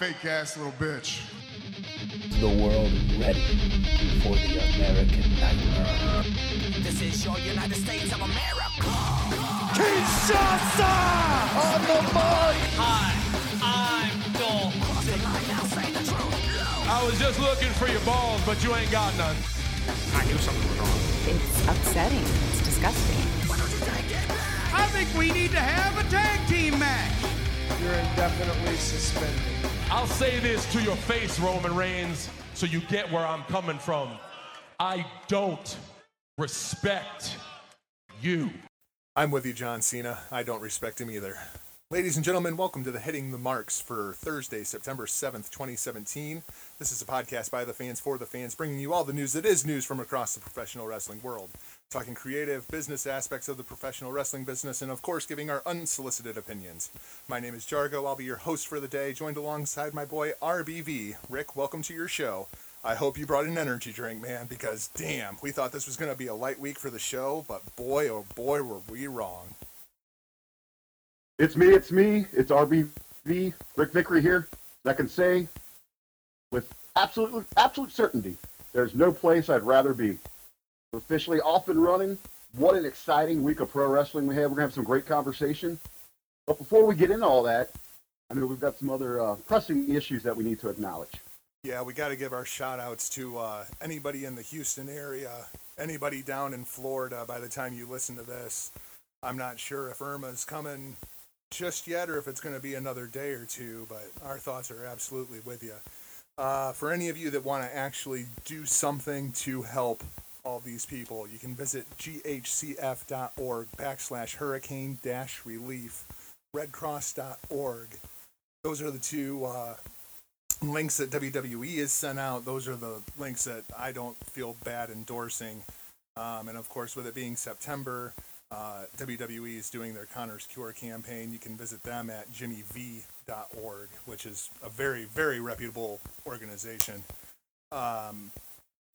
Fake ass little bitch. The world is ready for the American nightmare. This is your United States of America. Kinshasa on the mic. Hi, I'm Dolph. Cross the line now, say the truth. I was just looking for your balls, but you ain't got none. I knew something was wrong. It's upsetting. It's disgusting. Why don't you take it back? I think we need to have a tag team match. You're indefinitely suspended. I'll say this to your face, Roman Reigns, so you get where I'm coming from. I don't respect you. I'm with you, John Cena. I don't respect him either. Ladies and gentlemen, welcome to the Hitting the Marks for Thursday, September 7th, 2017. This is a podcast by the fans for the fans, bringing you all the news that is news from across the professional wrestling world. Talking creative business aspects of the professional wrestling business, and of course, giving our unsolicited opinions. My name is Jargo. I'll be your host for the day, joined alongside my boy RBV. Rick, welcome to your show. I hope you brought an energy drink, man, because damn, we thought this was going to be a light week for the show, but boy, oh boy, were we wrong. It's me, it's me, it's RBV, Rick Vickery here. I can say with absolute absolute certainty, there's no place I'd rather be. Officially off and running. What an exciting week of pro wrestling we have. We're gonna have some great conversation. But before we get into all that, I know we've got some other uh, pressing issues that we need to acknowledge. Yeah, we got to give our shout outs to uh, anybody in the Houston area, anybody down in Florida by the time you listen to this. I'm not sure if Irma's coming just yet or if it's going to be another day or two, but our thoughts are absolutely with you. Uh, for any of you that want to actually do something to help all these people, you can visit ghcf.org backslash hurricane dash relief, redcross.org. Those are the two uh, links that WWE has sent out. Those are the links that I don't feel bad endorsing. Um, and of course, with it being September, uh, WWE is doing their Connor's Cure campaign. You can visit them at jimmyv.org, which is a very, very reputable organization. Um,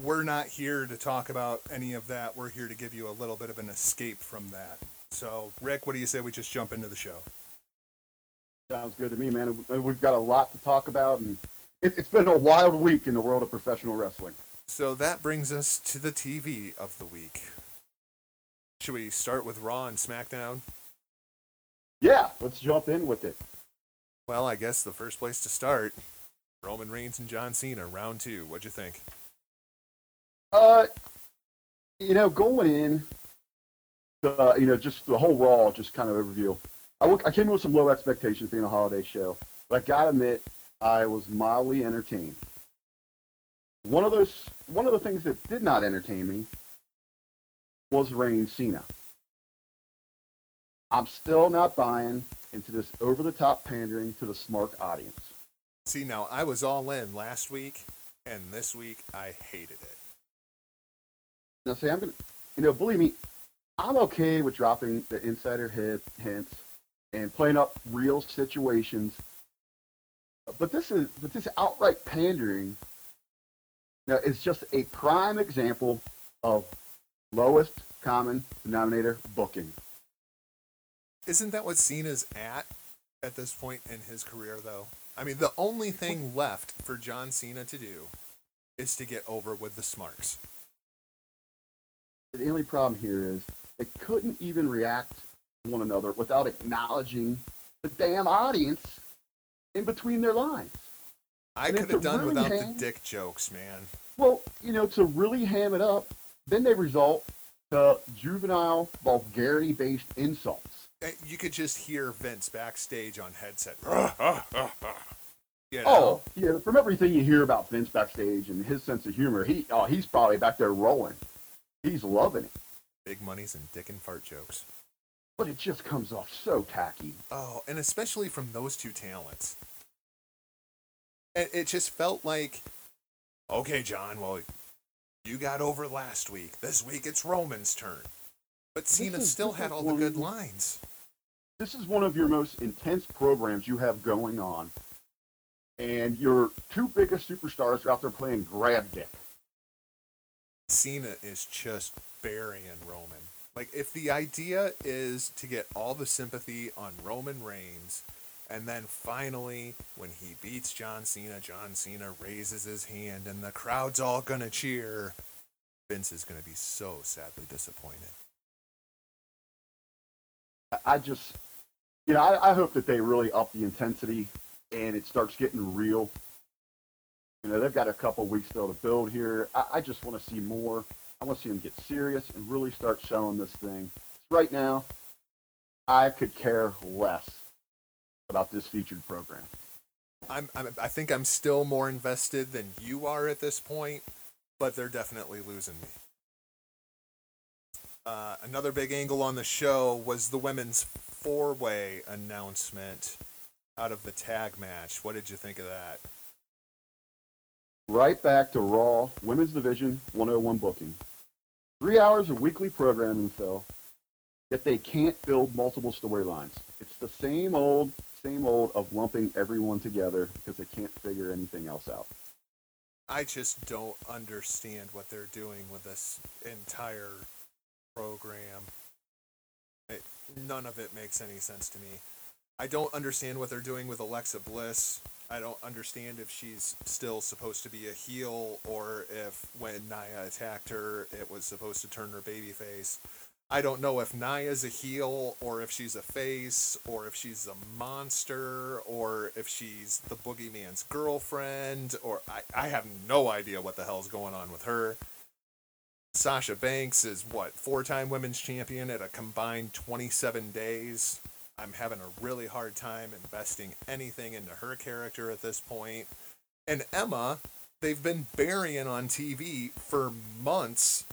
we're not here to talk about any of that. We're here to give you a little bit of an escape from that. So, Rick, what do you say we just jump into the show? Sounds good to me, man. We've got a lot to talk about, and it, it's been a wild week in the world of professional wrestling. So that brings us to the TV of the week. Should we start with Raw and SmackDown? Yeah, let's jump in with it. Well, I guess the first place to start Roman Reigns and John Cena, round two. What'd you think? Uh, you know, going in, uh, you know, just the whole Raw, just kind of overview. I, look, I came in with some low expectations being a holiday show, but I gotta admit, I was mildly entertained. One of those, one of the things that did not entertain me was Reigns Cena. I'm still not buying into this over-the-top pandering to the smart audience. See, now I was all in last week, and this week I hated it. Now, see, I'm gonna, you know, believe me, I'm okay with dropping the insider hit hints and playing up real situations. But this is, but this outright pandering, now, is just a prime example of lowest common denominator booking. Isn't that what Cena's at at this point in his career, though? I mean, the only thing left for John Cena to do is to get over with the Smarks. The only problem here is they couldn't even react to one another without acknowledging the damn audience in between their lines. I could have done really without the dick jokes, man. Well, you know, to really ham it up, then they result to juvenile, vulgarity-based insults. Uh, You could just hear Vince backstage on headset. you know? Oh, yeah. From everything you hear about Vince backstage and his sense of humor, he oh he's probably back there rolling. He's loving it, big monies and dick and fart jokes. but it just comes off so tacky. Oh, and especially from those two talents. It, it just felt like, okay, John, well, you got over last week. This week it's Roman's turn. But Cena is- still had all the good lines. This is one of your most intense programs you have going on, and your two biggest superstars are out there playing grab dick. Cena is just burying Roman. Like, if the idea is to get all the sympathy on Roman Reigns And then finally, when he beats John Cena, John Cena raises his hand and the crowd's all gonna cheer. Vince is gonna be so sadly disappointed. I- just, you know, I, I hope that they really up the intensity and it starts getting real. You know, they've got a couple weeks still to build here. I, I just want to see more. I want to see them get serious and really start selling this thing. Right now, I could care less about this featured program. I'm, I'm I think I'm still more invested than you are at this point, but they're definitely losing me. Uh, another big angle on the show was the women's four-way announcement out of the tag match. What did you think of that? Right back to Raw Women's Division 101 booking. Three hours of weekly programming, Phil. Yet they can't build multiple storylines. It's the same old, same old of lumping everyone together because they can't figure anything else out. I just don't understand what they're doing with this entire program. It, none of it makes any sense to me. I don't understand what they're doing with Alexa Bliss. I don't understand if she's still supposed to be a heel or if when Nia attacked her, it was supposed to turn her babyface. I don't know if Nia's a heel or if she's a face or if she's a monster or if she's the boogeyman's girlfriend or I, I have no idea what the hell's going on with her. Sasha Banks is what, four time women's champion at a combined 27 days. I'm having a really hard time investing anything into her character at this point. And Emma, they've been burying on TV for months.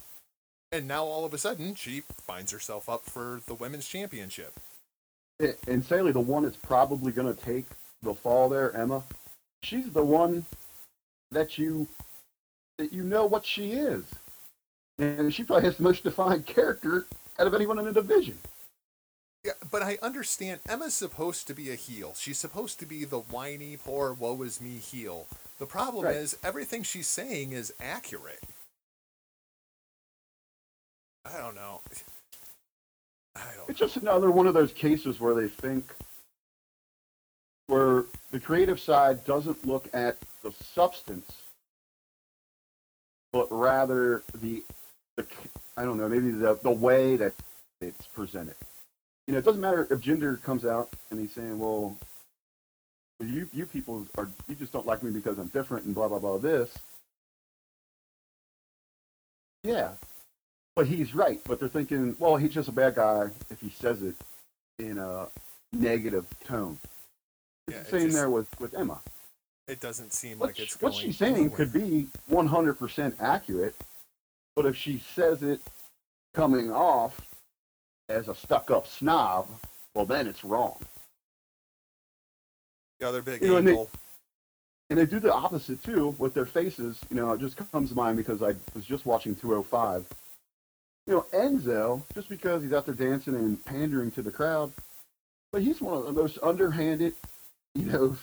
And now all of a sudden, she finds herself up for the women's championship. And- Sally, the one that's probably going to take the fall there, Emma, she's the one that you that you know what she is. And she probably has the most defined character out of anyone in the division. Yeah, but I understand Emma's supposed to be a heel. She's supposed to be the whiny, poor, woe is me heel. The problem Right. is everything she's saying is accurate. I don't know. I don't It's just another one of those cases where they think where the creative side doesn't look at the substance, but rather the, the I don't know, maybe the, the way that it's presented. You know, it doesn't matter if Jinder comes out and he's saying, well, you you people are you just don't like me because I'm different and blah blah blah this. Yeah, but he's right. But they're thinking, well, he's just a bad guy if he says it in a negative tone. It's Yeah, the it same just- there with, with Emma. It doesn't seem What, like it's what she's saying anywhere. could be 100% accurate, but if she says it coming off as a stuck-up snob, well, then it's wrong. the other big You know, and they- angle. And they do the opposite too with their faces. You know, it just comes to mind because I was just watching 205. You know, Enzo, just because he's out there dancing and pandering to the crowd, but he's one of the most underhanded, you know,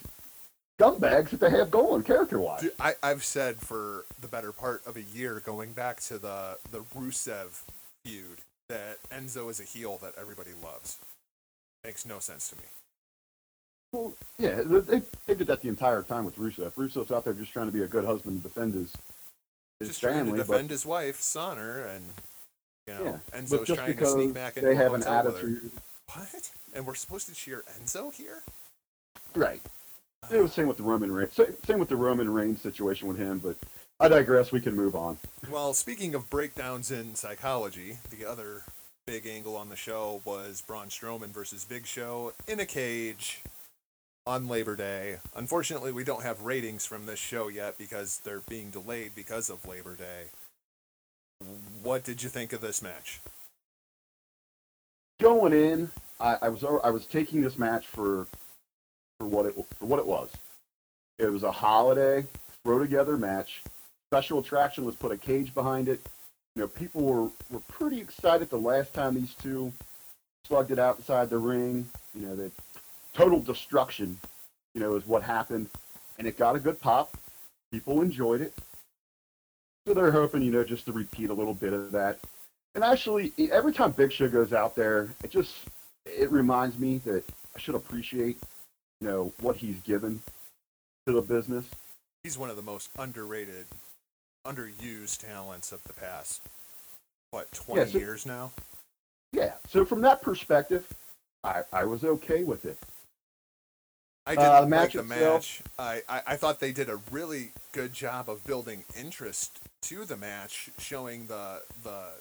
scumbags that they have going character-wise. Dude, I, I've said for the better part of a year, going back to the the Rusev feud, that Enzo is a heel that everybody loves. Makes no sense to me. Well, yeah, they, they did that the entire time with Rusev. Rusev's out there just trying to be a good husband and defend his, his Just trying family, to but defend his wife, Sonner, and you know, yeah, Enzo's but trying to sneak back into they have an hotel with her. attitude, What? And we're supposed to cheer Enzo here? right? It was same with the Roman Reigns. Same, same with the Roman Reigns situation with him, but I digress. We can move on. Well, speaking of breakdowns in psychology, the other big angle on the show was Braun Strowman versus Big Show in a cage on Labor Day. Unfortunately, we don't have ratings from this show yet because they're being delayed because of Labor Day. What did you think of this match? Going in, I, I was I was taking this match for for what it for what it was. It was a holiday throw together match. Special attraction was put a cage behind it. You know, people were, were pretty excited the last time these two slugged it outside the ring. You know, the total destruction, you know, is what happened. And it got a good pop. People enjoyed it. So they're hoping, you know, just to repeat a little bit of that. And actually, every time Big Show goes out there, it just it reminds me that I should appreciate you know, what he's given to the business. He's one of the most underrated, underused talents of the past, what, 20 Yeah, so- years now? Yeah. So from that perspective, I, I was okay with it. I Uh, didn't the like the match. I, I, I thought they did a really good job of building interest to the match, showing the the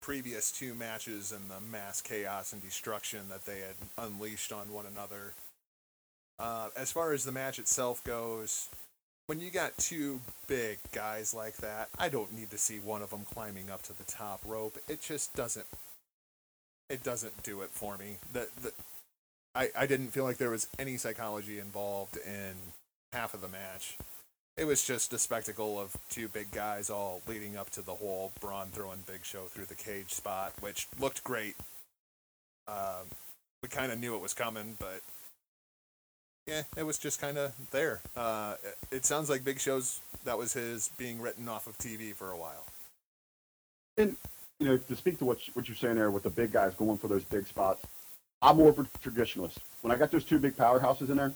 previous two matches and the mass chaos and destruction that they had unleashed on one another. Uh, as far as the match itself goes, when you got two big guys like that, I don't need to see one of them climbing up to the top rope. It just doesn't. It doesn't do it for me. The, the I, I didn't feel like there was any psychology involved in half of the match. It was just a spectacle of two big guys all leading up to the whole Braun throwing Big Show through the cage spot, which looked great. Um, we kind of knew it was coming, but yeah, it was just kind of there. Uh, it, sounds like Big Show's that was his being written off of TV for a while. And you know, to speak to what you- what you're saying there with the big guys going for those big spots, I'm more of a traditionalist. When I got those two big powerhouses in there,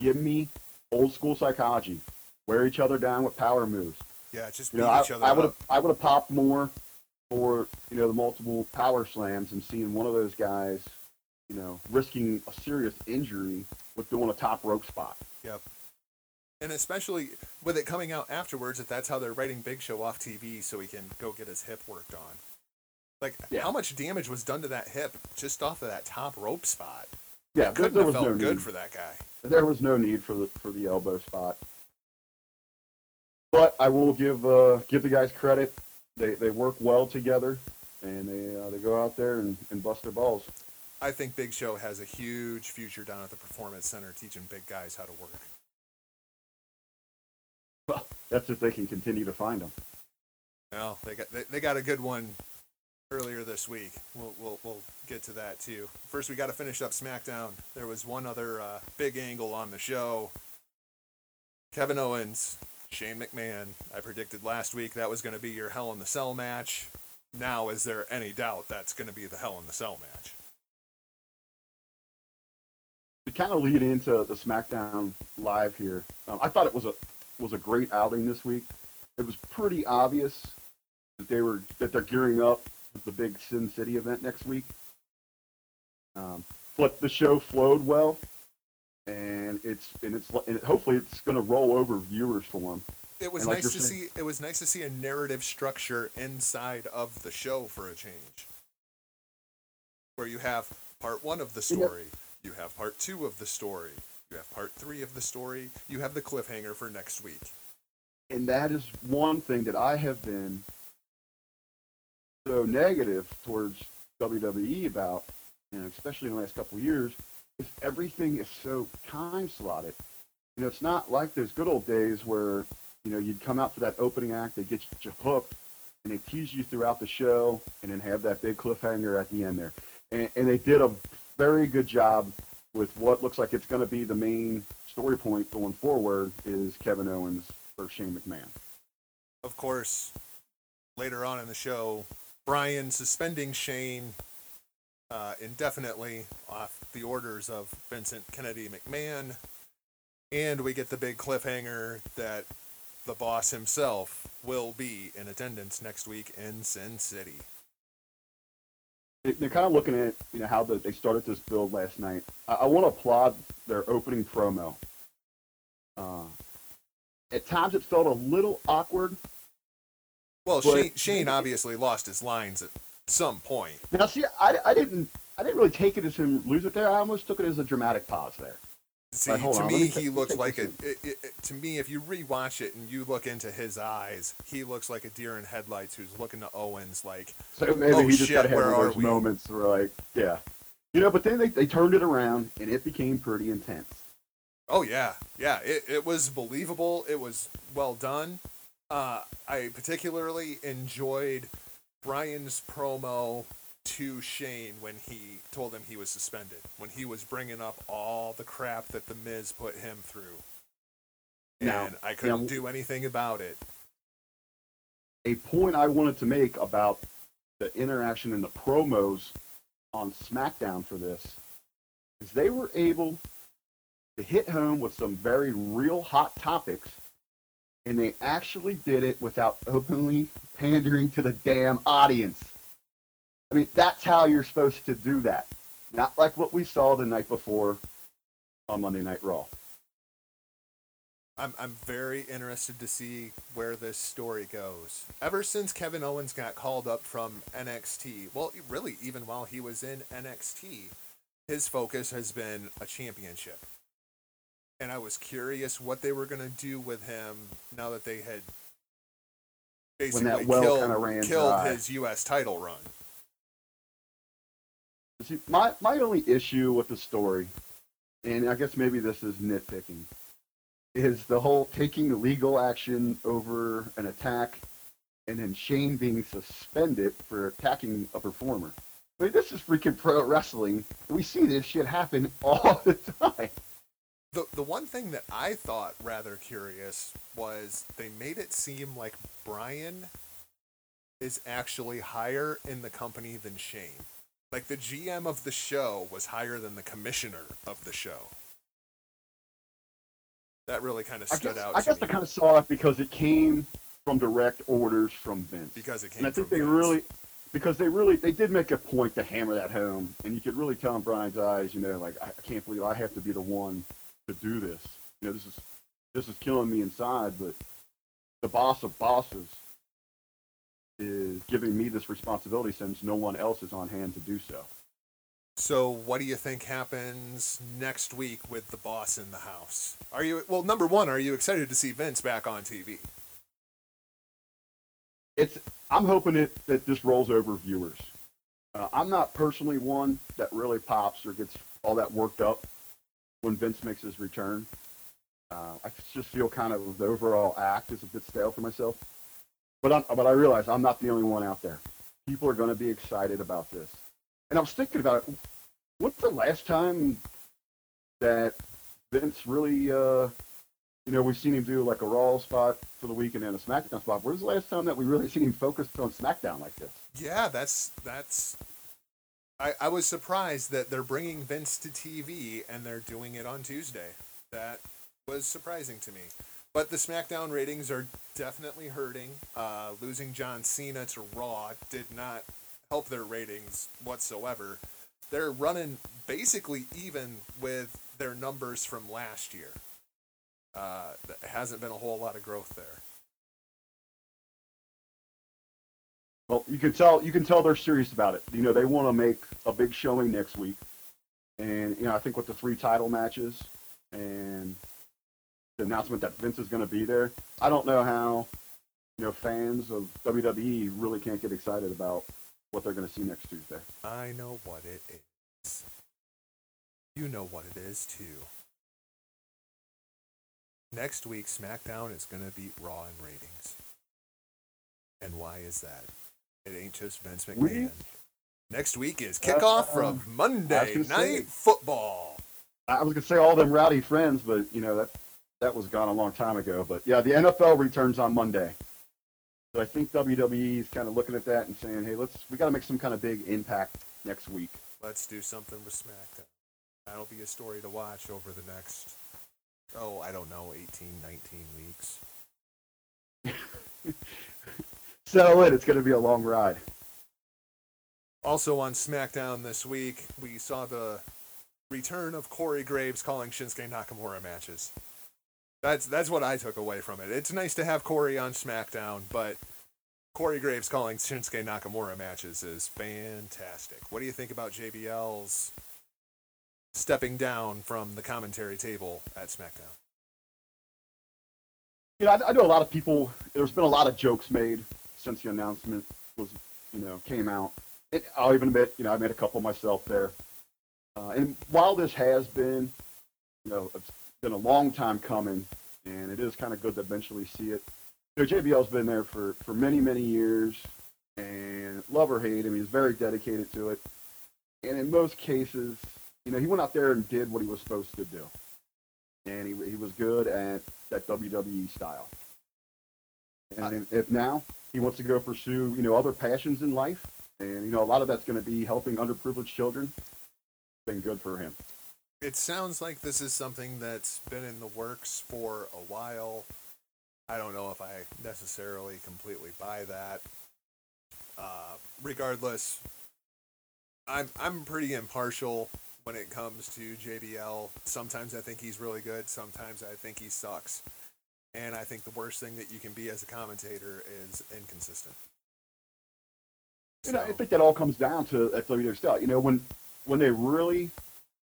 give me old school psychology, wear each other down with power moves. Yeah, just You know, I, each other I would have I would have popped more for you know the multiple power slams and seeing one of those guys, you know, risking a serious injury with doing a top rope spot. Yep. And especially with it coming out afterwards, that that's how they're writing Big Show off TV so he can go get his hip worked on. Like, Yeah. how much damage was done to that hip just off of that top rope spot? Yeah, It couldn't there have was felt no good need. for that guy. There was no need for the for the elbow spot. But I will give uh, give the guys credit. They they work well together, and they uh, they go out there and, and bust their balls. I think Big Show has a huge future down at the Performance Center teaching big guys how to work. Well, that's if they can continue to find them. Well, they got they, they got a good one earlier this week. We'll we'll we'll get to that too. First, we got to finish up SmackDown. There was one other uh, big angle on the show. Kevin Owens, Shane McMahon. I predicted last week that was going to be your Hell in the Cell match. Now, is there any doubt that's going to be the Hell in the Cell match? To kind of lead into the SmackDown live here, um, I thought it was a was a great outing this week. It was pretty obvious that they were that they're gearing up the big Sin City event next week. Um, but the show flowed well, and it's and it's and hopefully it's going to roll over viewers for them. It was And like nice to saying- see. It was nice to see a narrative structure inside of the show for a change, where you have part one of the story, you have part two of the story, you have part three of the story, you have the cliffhanger for next week. and that is one thing that I have been so negative towards WWE about, and especially in the last couple years, is everything is so time slotted. You know, it's not like those good old days where you know you'd come out for that opening act, they get you hooked, and they tease you throughout the show, and then have that big cliffhanger at the end there. And, and they did a very good job with what looks like it's going to be the main story point going forward is Kevin Owens versus Shane McMahon. Of course, later on in the show, Bryan suspending Shane uh, indefinitely off the orders of Vincent Kennedy McMahon, and we get the big cliffhanger that the boss himself will be in attendance next week in Sin City. They- They're kind of looking at you know how the, they started this build last night. I, I want to applaud their opening promo. Uh, at times it felt a little awkward. Well, Shane, Shane obviously lost his lines at some point. Now, see, I, I didn't I didn't really take it as him lose it there. I almost took it as a dramatic pause there. See, Right, to on, let me, me he take- looks like a. It, it, it- to me, if you rewatch it and you look into his eyes, he looks like a deer in headlights who's looking to Owens like, So maybe Oh, he just shit, got to have where one are of those we? moments where like, yeah, you know. But then they, they turned it around and it became pretty intense. oh yeah, yeah, it, it was believable. It was well done. Uh, I particularly enjoyed Bryan's promo to Shane when he told him he was suspended, when he was bringing up all the crap that the Miz put him through, Now- and I couldn't now- do anything about it. a point I wanted to make about the interaction in the promos on SmackDown for this is they were able to hit home with some very real hot topics, and they actually did it without openly pandering to the damn audience. I mean, that's how you're supposed to do that. Not like what we saw the night before on Monday Night Raw. I'm I'm very interested to see where this story goes. Ever since Kevin Owens got called up from NXT, well, really even while he was in NXT, his focus has been a championship. And I was curious what they were going to do with him now that they had basically that well killed, killed his US title run. See, my my only issue with the story, and I guess maybe this is nitpicking, is the whole taking legal action over an attack, and then Shane being suspended for attacking a performer. I mean, this is freaking pro wrestling. We see this shit happen all the time. The the one thing that I thought rather curious was they made it seem like Bryan is actually higher in the company than Shane. Like the GM of the show was higher than the commissioner of the show. That really kind of I stood guess, out I guess me I kind of saw it because it came from direct orders from Vince. because it came and I think they Vince. really, because they really, they did make a point to hammer that home, and you could really tell in Bryan's eyes, you know, like I I can't believe I have to be the one to do this. You know, this is this is killing me inside, but the boss of bosses is giving me this responsibility since no one else is on hand to do so. So, what do you think happens next week with the boss in the house? Are you well? Number one, are you excited to see Vince back on TV? it's I'm hoping it, that this rolls over viewers. Uh, I'm not personally one that really pops or gets all that worked up when Vince makes his return. Uh, I just feel kind of the overall act is a bit stale for myself. But I'm, but I realize I'm not the only one out there. People are going to be excited about this. And I was thinking about it. What's the last time that Vince really uh, you know, we've seen him do like a Raw spot for the week and a SmackDown spot. When's the last time that we really seen him focused on SmackDown like this? Yeah, that's that's. I, I was surprised that they're bringing Vince to TV and they're doing it on Tuesday. That was surprising to me. But the SmackDown ratings are definitely hurting. Uh, losing John Cena to Raw did not help their ratings whatsoever. They're running basically even with their numbers from last year. Uh, there hasn't been a whole lot of growth there. Well, you can tell you can tell they're serious about it. You know, they want to make a big showing next week, and you know, I think with the three title matches and the announcement that Vince is going to be there, I don't know how you know fans of WWE really can't get excited about what they're going to see next Tuesday. I know what it is. You know what it is too. Next week, SmackDown is going to beat Raw in ratings. And why is that? It ain't just Vince We- McMahon. Next week is kickoff Uh, from Monday Night say- Football. I was going to say all them rowdy friends, but you know that that was gone a long time ago. But yeah, the NFL returns on Monday. So I think WWE is kind of looking at that and saying, "Hey, let's we got to make some kind of big impact next week." Let's do something with SmackDown. That'll be a story to watch over the next, oh, I don't know, 18, 19 weeks. Settle it; it's going to be a long ride. Also on SmackDown this week, we saw the return of Corey Graves calling Shinsuke Nakamura matches. That's that's what I took away from it. It's nice to have Corey on SmackDown, but Corey Graves calling Shinsuke Nakamura matches is fantastic. What do you think about JBL's stepping down from the commentary table at SmackDown? You know, I, I know a lot of people. There's been a lot of jokes made since the announcement was, you know, came out. It, I'll even admit, you know, I made a couple myself there. Uh, and while this has been, you know, been a long time coming, and it is kind of good to eventually see it. You know, JBL's been there for, for many, many years, and love or hate him, he's very dedicated to it. And in most cases, you know, he went out there and did what he was supposed to do. And he, he was good at that WWE style. And if now he wants to go pursue, you know, other passions in life, and you know, a lot of that's going to be helping underprivileged children, been good for him. It sounds like this is something that's been in the works for a while. I don't know if I necessarily completely buy that. Uh, regardless, I'm I'm pretty impartial when it comes to JBL. Sometimes I think he's really good. Sometimes I think he sucks. And I think the worst thing that you can be as a commentator is inconsistent. You know, I think that all comes down to that WWE style. You know, when when they really,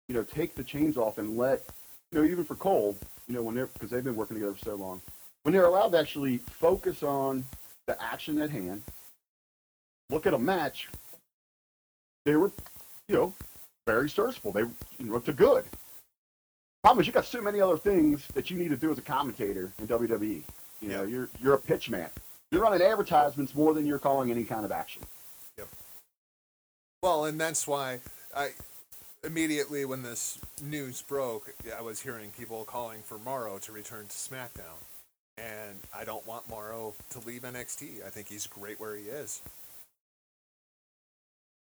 you know, take the chains off and let, you know, even for Cole, you know, when they're because they've been working together for so long, when they're allowed to actually focus on the action at hand, look at a match, they were, you know, very serviceable. They looked good. Problem is, you got so many other things that you need to do as a commentator in WWE. You know, you're you're a pitch man. You're running advertisements more than you're calling any kind of action. Yep. Well, and that's why I immediately when this news broke, I was hearing people calling for Mauro to return to SmackDown. And I don't want Mauro to leave NXT. I think he's great where he is.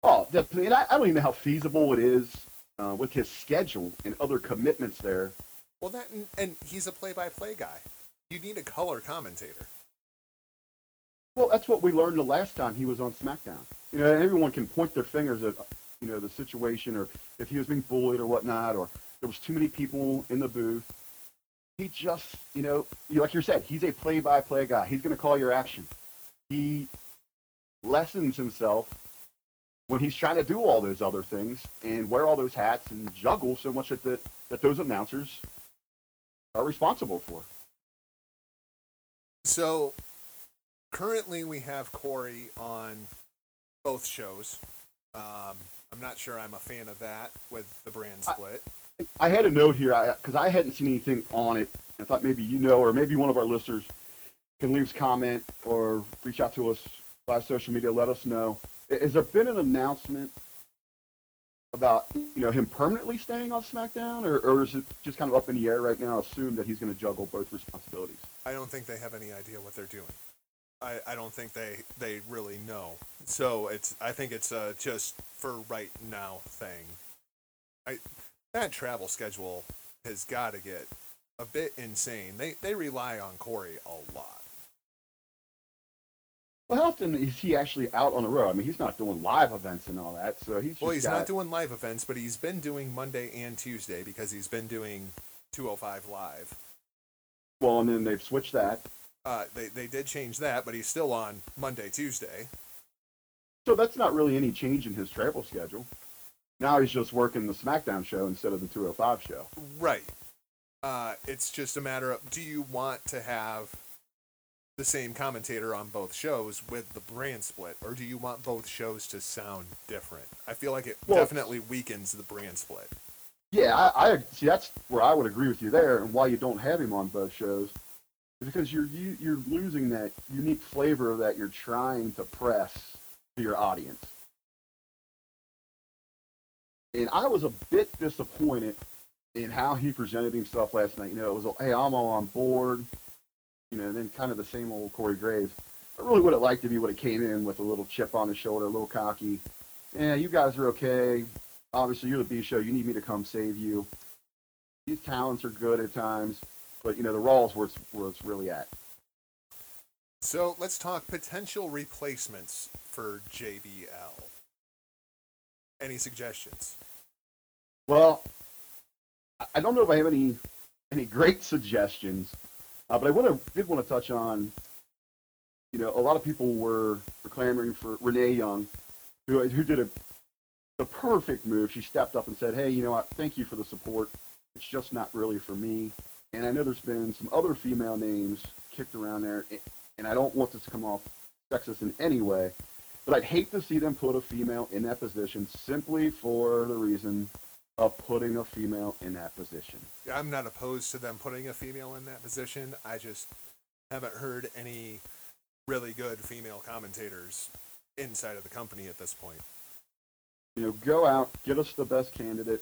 Oh, definitely. And I, I don't even know how feasible it is uh, with his schedule and other commitments there. Well, that and, and he's a play-by-play guy. You need a color commentator. Well, that's what we learned the last time he was on SmackDown. You know, everyone can point their fingers at, you know, the situation or if he was being bullied or whatnot, or there was too many people in the booth. He just, you know, like you said, he's a play-by-play guy. He's going to call your action. He lessens himself when he's trying to do all those other things and wear all those hats and juggle so much that the, that those announcers are responsible for. So currently we have Corey on both shows. Um, I'm not sure I'm a fan of that with the brand split. I, I had a note here because I, I, hadn't seen anything on it. I thought maybe you know, or maybe one of our listeners can leave a comment or reach out to us via social media. Let us know. Has there been an announcement about you know him permanently staying on SmackDown, or, or is it just kind of up in the air right now? Assume that he's going to juggle both responsibilities. I don't think they have any idea what they're doing. I, I don't think they, they really know. So it's I think it's a just for right now thing. I that travel schedule has got to get a bit insane. They they rely on Corey a lot. Well, how often is he actually out on the road? I mean, he's not doing live events and all that, so he's well. He's got... not doing live events, but he's been doing Monday and Tuesday because he's been doing 205 live. Well, and then they've switched that. Uh, they they did change that, but he's still on Monday, Tuesday. So that's not really any change in his travel schedule. Now he's just working the SmackDown show instead of the 205 show. Right. Uh, it's just a matter of do you want to have the same commentator on both shows with the brand split, or do you want both shows to sound different? I feel like it well, definitely weakens the brand split. Yeah, I, I, see. That's where I would agree with you there, and why you don't have him on both shows because you're you, you're losing that unique flavor that you're trying to press to your audience. And I was a bit disappointed in how he presented himself last night. You know, it was, hey, I'm all on board you know, and then kind of the same old Corey Graves. I really would have liked if he would have came in with a little chip on his shoulder, a little cocky. Yeah, you guys are okay. Obviously, you're the B show. You need me to come save you. These talents are good at times, but you know the it's where it's really at. So let's talk potential replacements for JBL. Any suggestions? Well, I don't know if I have any any great suggestions. Uh, but I did want to touch on, you know, a lot of people were, were clamoring for Renee Young, who, who did a, the perfect move. She stepped up and said, hey, you know what, thank you for the support. It's just not really for me. And I know there's been some other female names kicked around there, and I don't want this to come off sexist in any way, but I'd hate to see them put a female in that position simply for the reason of putting a female in that position. I'm not opposed to them putting a female in that position. I just haven't heard any really good female commentators inside of the company at this point. You know, go out, get us the best candidate,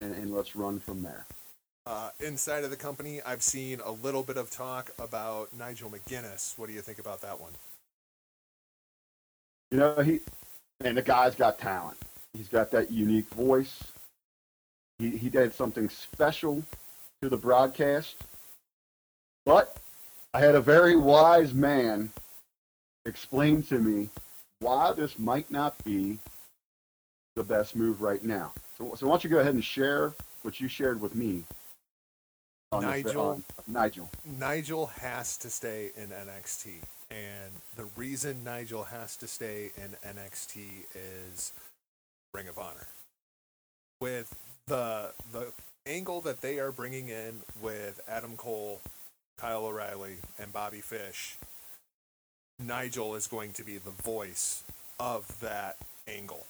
and, and let's run from there. Uh, inside of the company, I've seen a little bit of talk about Nigel McGuinness. What do you think about that one? You know, he and the guy's got talent. He's got that unique voice He, he did something special to the broadcast. But I had a very wise man explain to me why this might not be the best move right now. So, so why don't you go ahead and share what you shared with me? On this- Nigel. on- Nigel. Nigel has to stay in NXT. And the reason Nigel has to stay in NXT is Ring of Honor. With the the angle that they are bringing in with Adam Cole, Kyle O'Reilly, and Bobby Fish, Nigel is going to be the voice of that angle.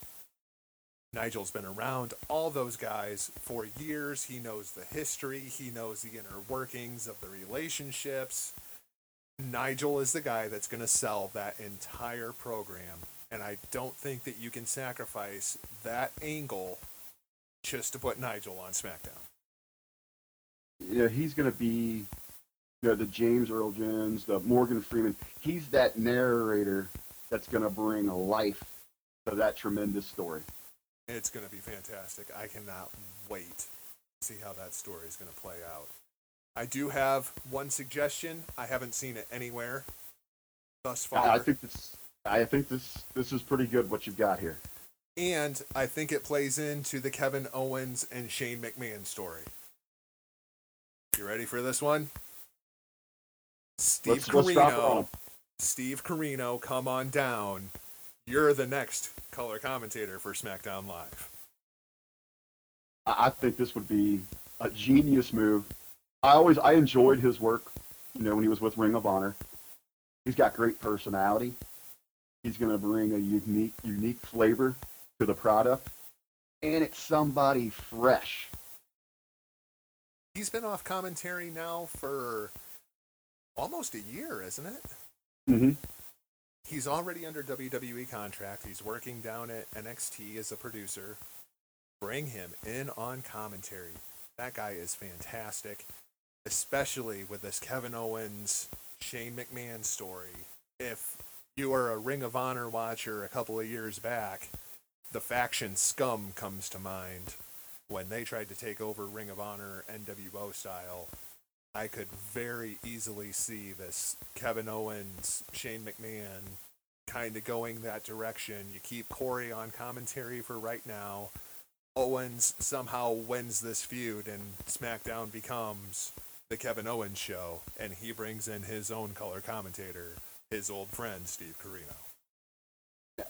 Nigel's been around all those guys for years. He knows the history, he knows the inner workings of the relationships. Nigel is the guy that's going to sell that entire program. And I don't think that you can sacrifice that angle just to put Nigel on SmackDown. know, he's going to be, you know, the James Earl Jones, the Morgan Freeman. He's that narrator that's going to bring life to that tremendous story. It's going to be fantastic. I cannot wait to see how that story is going to play out. I do have one suggestion. I haven't seen it anywhere thus far. I think this, I think this, this is pretty good. What you've got here. And I think it plays into the Kevin Owens and Shane McMahon story. You ready for this one? Steve Let's- let's drop it on Corino. 'em. Steve Corino, come on down. You're the next color commentator for SmackDown Live. I think this would be a genius move. I always I enjoyed his work, you know, when he was with Ring of Honor. He's got great personality. He's going to bring a unique unique flavor to the product, and it's somebody fresh. He's been off commentary now for almost a year, isn't it? Mm-hmm. He's already under WWE contract. He's working down at NXT as a producer. Bring him in on commentary. That guy is fantastic, especially with this Kevin Owens, Shane McMahon story. If you were a Ring of Honor watcher a couple of years back, the faction Scum comes to mind when they tried to take over Ring of Honor NWO style. I could very easily see this Kevin Owens, Shane McMahon kind of going that direction. You keep Corey on commentary for right now. Owens somehow wins this feud, and SmackDown becomes the Kevin Owens show, and he brings in his own color commentator, his old friend Steve Corino.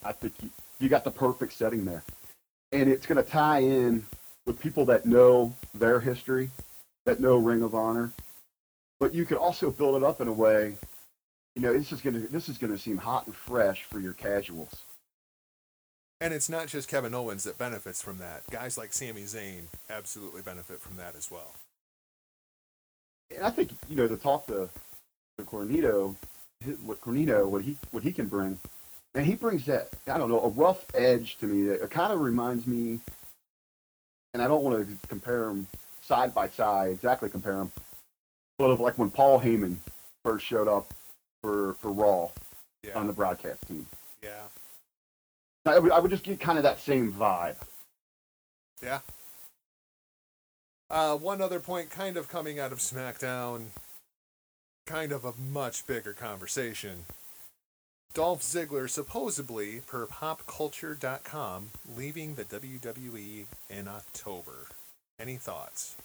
I think you, you got the perfect setting there. And it's going to tie in with people that know their history, that know Ring of Honor. But you could also build it up in a way, you know, this is going to this is going to seem hot and fresh for your casuals. And it's not just Kevin Owens that benefits from that. Guys like Sami Zayn absolutely benefit from that as well. And I think you know to talk to, to Corino, what Corino, what he what he can bring, and he brings that I don't know a rough edge to me that it kind of reminds me, and I don't want to compare them side by side, exactly compare them, but of like when Paul Heyman first showed up for for Raw Yeah. on the broadcast team. Yeah. I would, I would just get kind of that same vibe. Yeah. Uh, one other point, kind of coming out of SmackDown, kind of a much bigger conversation. Dolph Ziggler supposedly, per popculture.com, leaving the WWE in October. Any thoughts?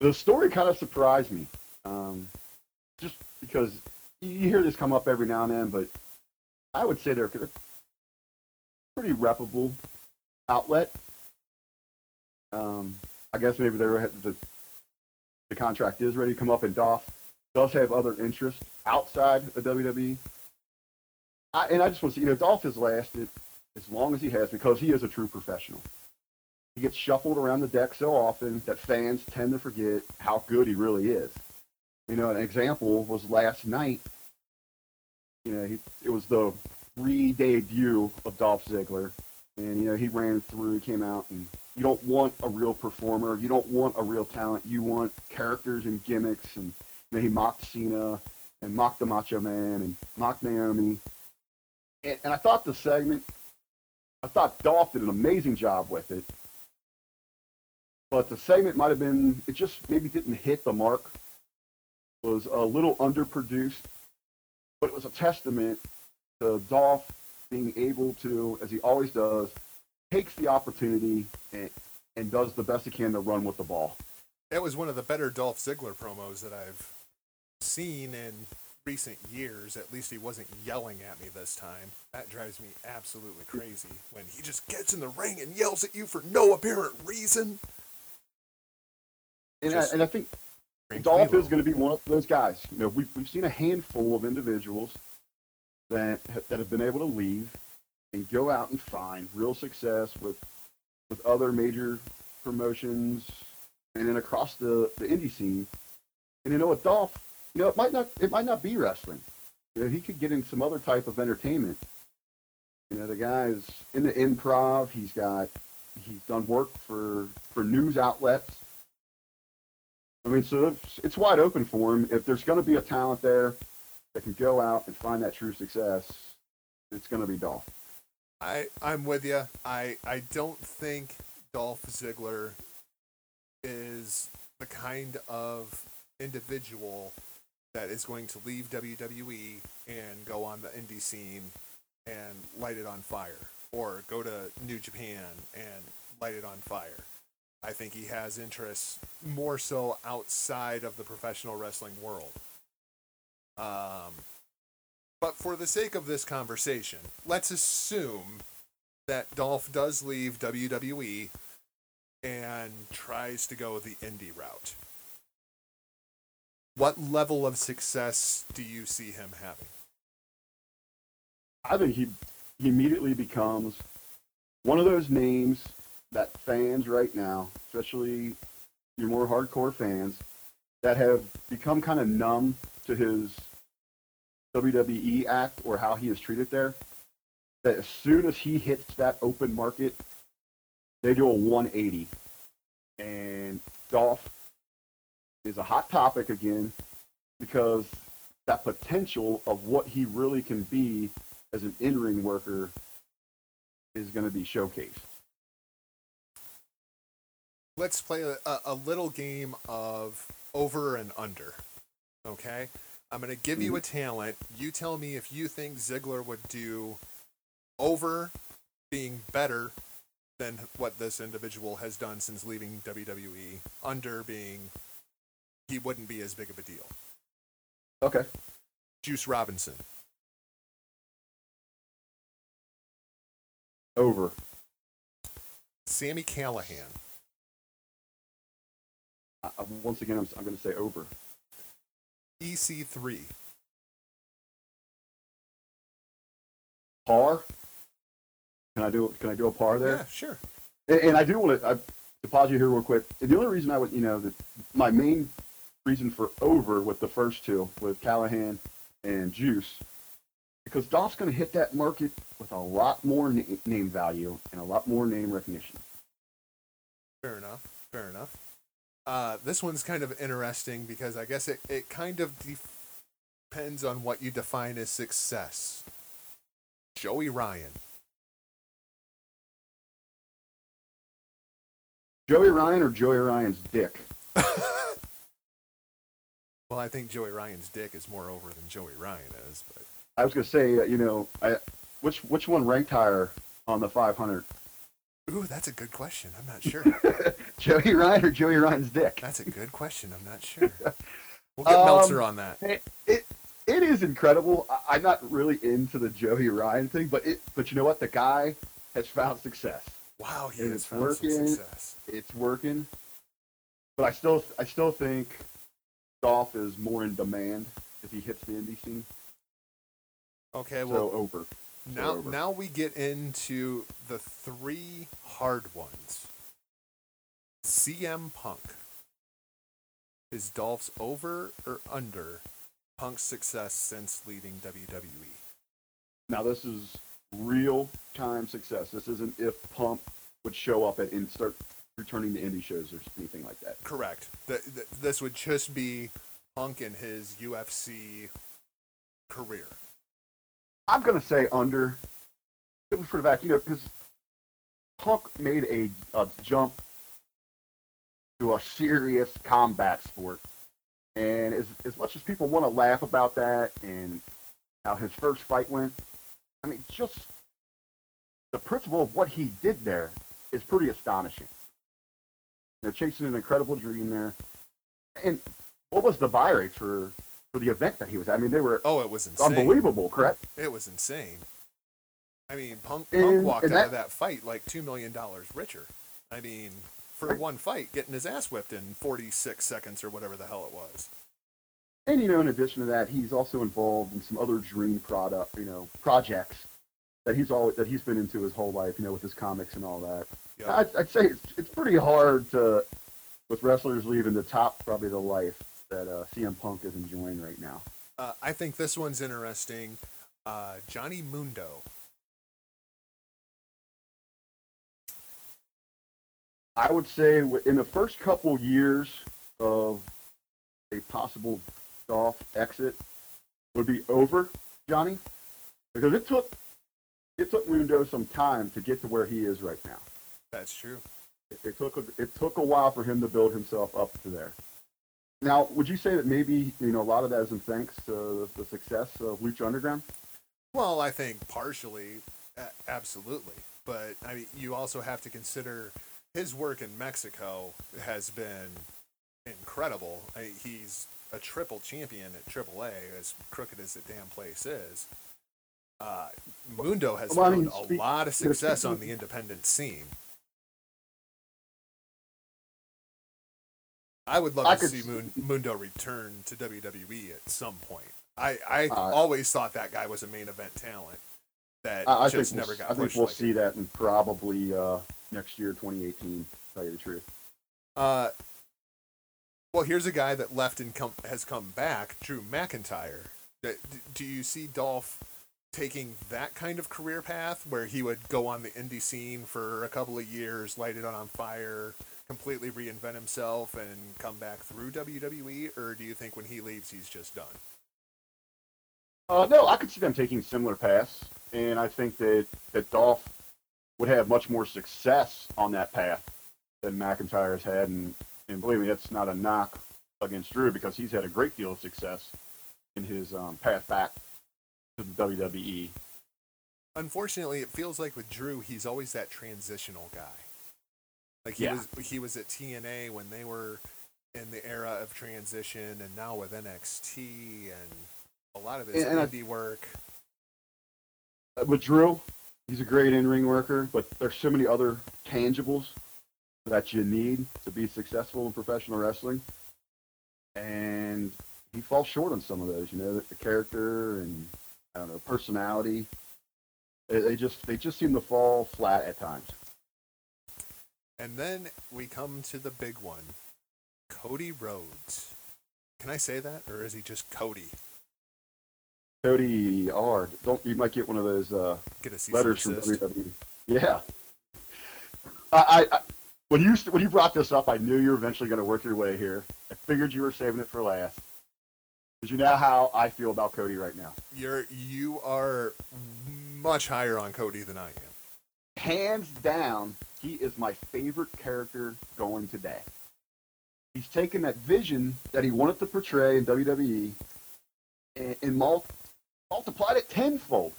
The story kind of surprised me, um, just because you hear this come up every now and then, but I would say they're a pretty reputable outlet. Um, I guess maybe they're the the contract is ready to come up, and Dolph does have other interests outside of WWE. I, and I just want to see, you know, Dolph has lasted as long as he has because he is a true professional. He gets shuffled around the deck so often that fans tend to forget how good he really is. You know, an example was last night. You know, he, it was the re-debut of Dolph Ziggler, and you know he ran through, came out, and you don't want a real performer, you don't want a real talent, you want characters and gimmicks, and you know, he mocked Cena and mocked the Macho Man and mocked Naomi, and, and I thought the segment I thought Dolph did an amazing job with it. But the segment might have been, it just maybe didn't hit the mark. Was a little underproduced, but it was a testament to Dolph being able to, as he always does, takes the opportunity and, and does the best he can to run with the ball. That was one of the better Dolph Ziggler promos that I've seen in recent years. At least he wasn't yelling at me this time. That drives me absolutely crazy when he just gets in the ring and yells at you for no apparent reason. And, I, and I think Dolph is going to be one of those guys. You know, we've, we've seen a handful of individuals that that have been able to leave and go out and find real success with with other major promotions and then across the, the indie scene. And you know what, Dolph, you know, it might not it might not be wrestling. You know, he could get in some other type of entertainment. You know, the guy's in the improv. He's got he's done work for for news outlets. I mean, so it's, it's wide open for him. If there's going to be a talent there that can go out and find that true success, it's going to be Dolph. I I'm with you. I I don't think Dolph Ziggler is the kind of individual that is going to leave WWE and go on the indie scene and light it on fire, or go to New Japan and light it on fire. I think he has interests more so outside of the professional wrestling world. Um, but for the sake of this conversation, let's assume that Dolph does leave WWE and tries to go the indie route. What level of success do you see him having? I think he he immediately becomes one of those names that fans right now, especially your more hardcore fans, that have become kind of numb to his WWE act or how he is treated there, that as soon as he hits that open market, they do a 180. And Dolph is a hot topic again because that potential of what he really can be as an in-ring worker is going to be showcased. Let's play a, a little game of over and under. Okay? I'm going to give you a mm-hmm. talent. You tell me if you think Ziggler would do over being better than what this individual has done since leaving WWE, under being he wouldn't be as big of a deal. Okay. Juice Robinson. Over. Sami Callihan. Once again, I'm, I'm going to say over. EC3. Par. Can I do Can I do a par there? Yeah, sure. And, and I do want to I, to pause you here real quick. And the only reason I would, you know, the, my main reason for over with the first two, with Callihan and Juice, because Dolph's going to hit that market with a lot more na- name value and a lot more name recognition. Fair enough. Fair enough. Uh, this one's kind of interesting because I guess it, it kind of depends on what you define as success. Joey Ryan. Joey Ryan or Joey Ryan's dick? Well, I think Joey Ryan's dick is more over than Joey Ryan is, but I was going to say, uh, you know, I, which which one ranked higher on the 500? Ooh, that's a good question. I'm not sure. Joey Ryan or Joey Ryan's dick? that's a good question. I'm not sure. We'll get Um, Meltzer on that. It, it it is incredible. I, I'm not really into the Joey Ryan thing, but it but you know what? The guy has found success. Wow, he and has it's found some working. success. It's working. But I still I still think Dolph is more in demand if he hits the indie scene. Okay, well, So well, over. Now now we get into the three hard ones. CM Punk. Is Dolph's over or under Punk's success since leaving? WWE? Now this is real time success. This isn't if Punk would show up at and start returning to indie shows or anything like that. Correct. Th- th- this would just be Punk in his UFC career. I'm gonna say under. For the fact, you know, because Punk made a, a jump to a serious combat sport. And as, as much as people want to laugh about that and how his first fight went, I mean, just the principle of what he did there is pretty astonishing. They're chasing an incredible dream there. And what was the buy rate for, for the event that he was at? I mean, they were Oh, it was insane. unbelievable, correct? It was insane. I mean, Punk, And- Punk walked out of that- that fight like two million dollars richer. I mean, for one fight, getting his ass whipped in 46 seconds or whatever the hell it was. And you know, in addition to that, he's also involved in some other dream product, you know, projects that he's always that he's been into his whole life, you know, with his comics and all that. Yeah. I'd, I'd say it's, it's pretty hard to, with wrestlers leaving the top, probably the life that uh, CM Punk is enjoying right now. Uh, I think this one's interesting. Uh, Johnny Mundo. I would say in the first couple years of a possible Dolph exit would be over Johnny because it took it took Mundo some time to get to where he is right now. That's true. It, it took a, it took a while for him to build himself up to there. Now, would you say that maybe you know a lot of that is in thanks to the success of Lucha Underground? Well, I think partially, absolutely. But I mean, you also have to consider his work in Mexico has been incredible. I mean, he's a triple champion at AAA, as crooked as the damn place is. Uh, Mundo has Well, I found mean, a lot of success on the independent scene. I would love I to see Mun- Mundo return to WWE at some point. I, I Uh, always thought that guy was a main event talent that I, I just think never we'll, got I think we'll like see it. that in probably uh, next year, 2018. To tell you the truth. Uh, well, here's a guy that left and come, has come back, Drew McIntyre. Do you see Dolph taking that kind of career path where he would go on the indie scene for a couple of years, light it on fire, completely reinvent himself, and come back through WWE? Or do you think when he leaves, he's just done? Uh, no, I could see them taking similar paths, and I think that that Dolph would have much more success on that path than McIntyre has had, and and believe me, that's not a knock against Drew because he's had a great deal of success in his um, path back to the. WWE. Unfortunately, it feels like with Drew, he's always that transitional guy. Like he Yeah. was he was at TNA when they were in the era of transition, and now with NXT and a lot of his And- and I- indie work. Uh, With Drew, he's a great in-ring worker, but there's so many other tangibles that you need to be successful in professional wrestling, and he falls short on some of those. You know, the, the character and I don't know personality. They, they just they just seem to fall flat at times. And then we come to the big one, Cody Rhodes. Can I say that, or is he just Cody? Cody R. Don't you might get one of those uh, letters from. WWE. Yeah. I, I, I when you when you brought this up, I knew you were eventually going to work your way here. I figured you were saving it for last. Because you know how I feel about Cody right now. You're you are much higher on Cody than I am. Hands down, he is my favorite character going today. He's taken that vision that he wanted to portray in WWE and, and mul- multiplied it tenfold.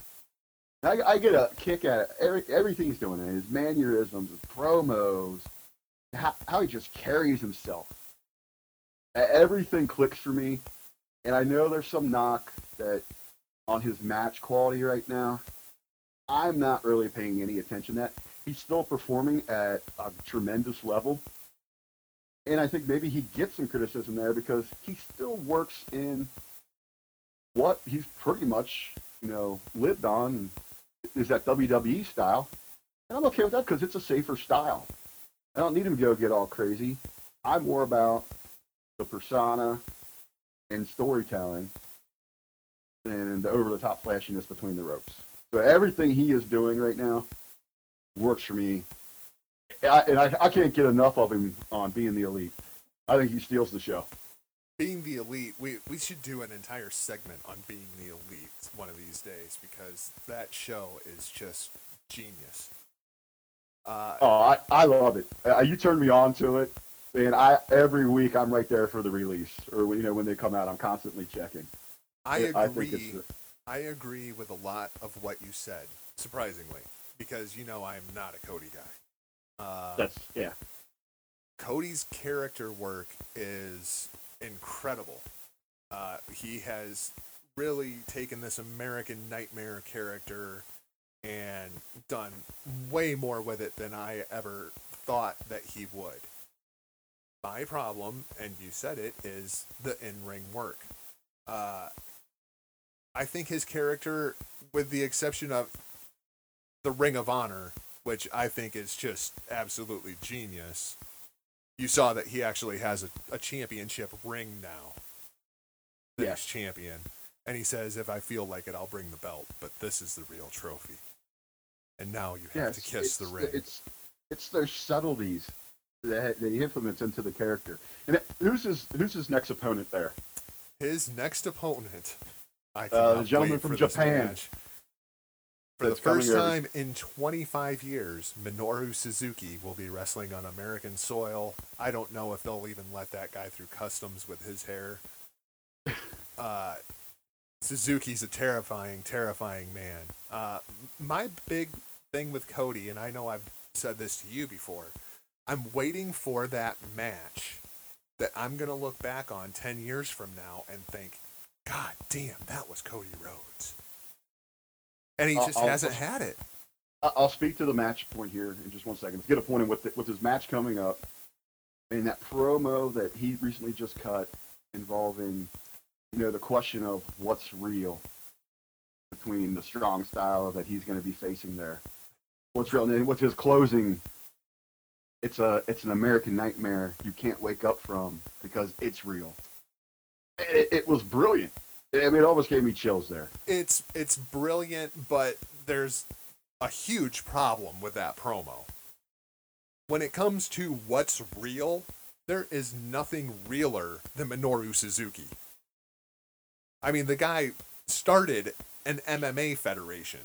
I, I get a kick at it. Every, everything he's doing, his mannerisms, his promos, how, how he just carries himself. Everything clicks for me, and I know there's some knock that on his match quality right now. I'm not really paying any attention to that. He's still performing at a tremendous level. And I think maybe he gets some criticism there because he still works in what he's pretty much, you know, lived on is that WWE style. And I'm okay with that because it's a safer style. I don't need him to go get all crazy. I'm more about the persona and storytelling than the over-the-top flashiness between the ropes. So everything he is doing right now works for me. I, and I, I can't get enough of him on being the elite. I think he steals the show. Being the elite, we we should do an entire segment on being the elite one of these days because that show is just genius. Uh, Oh, I, I love it. Uh, you turned me on to it, and I every week I'm right there for the release, or you know when they come out, I'm constantly checking. I I agree. think it's I agree with a lot of what you said, surprisingly, because you know I'm not a Cody guy. Uh, That's yeah. Cody's character work is incredible. Uh, he has really taken this American Nightmare character and done way more with it than I ever thought that he would. My problem, and you said it, is the in ring work. Uh, I think his character, with the exception of the Ring of Honor, which I think is just absolutely genius, you saw that he actually has a, a championship ring now. That Yeah. champion. And he says, if I feel like it, I'll bring the belt, but this is the real trophy. And now you have Yeah, to kiss the ring. It's it's those subtleties that that he implements into the character. And who's his who's his next opponent there? His next opponent, Uh, the gentleman from Japan. For the first time in 25 years, Minoru Suzuki will be wrestling on American soil. I don't know if they'll even let that guy through customs with his hair. Uh, Suzuki's a terrifying, terrifying man. Uh, my big thing with Cody, and I know I've said this to you before, I'm waiting for that match that I'm going to look back on 10 years from now and think, God damn, that was Cody Rhodes. And he just I'll- hasn't had it. I'll speak to the match point here in just one second. Let's get a point in with the, with his match coming up. And that promo that he recently just cut involving, you know, the question of what's real between the strong style that he's going to be facing there. What's real and with his closing, it's a it's an American nightmare you can't wake up from because it's real. It, it was brilliant. I mean, it almost gave me chills there. It's it's brilliant, but there's a huge problem with that promo. When it comes to what's real, there is nothing realer than Minoru Suzuki. I mean, the guy started an MMA federation.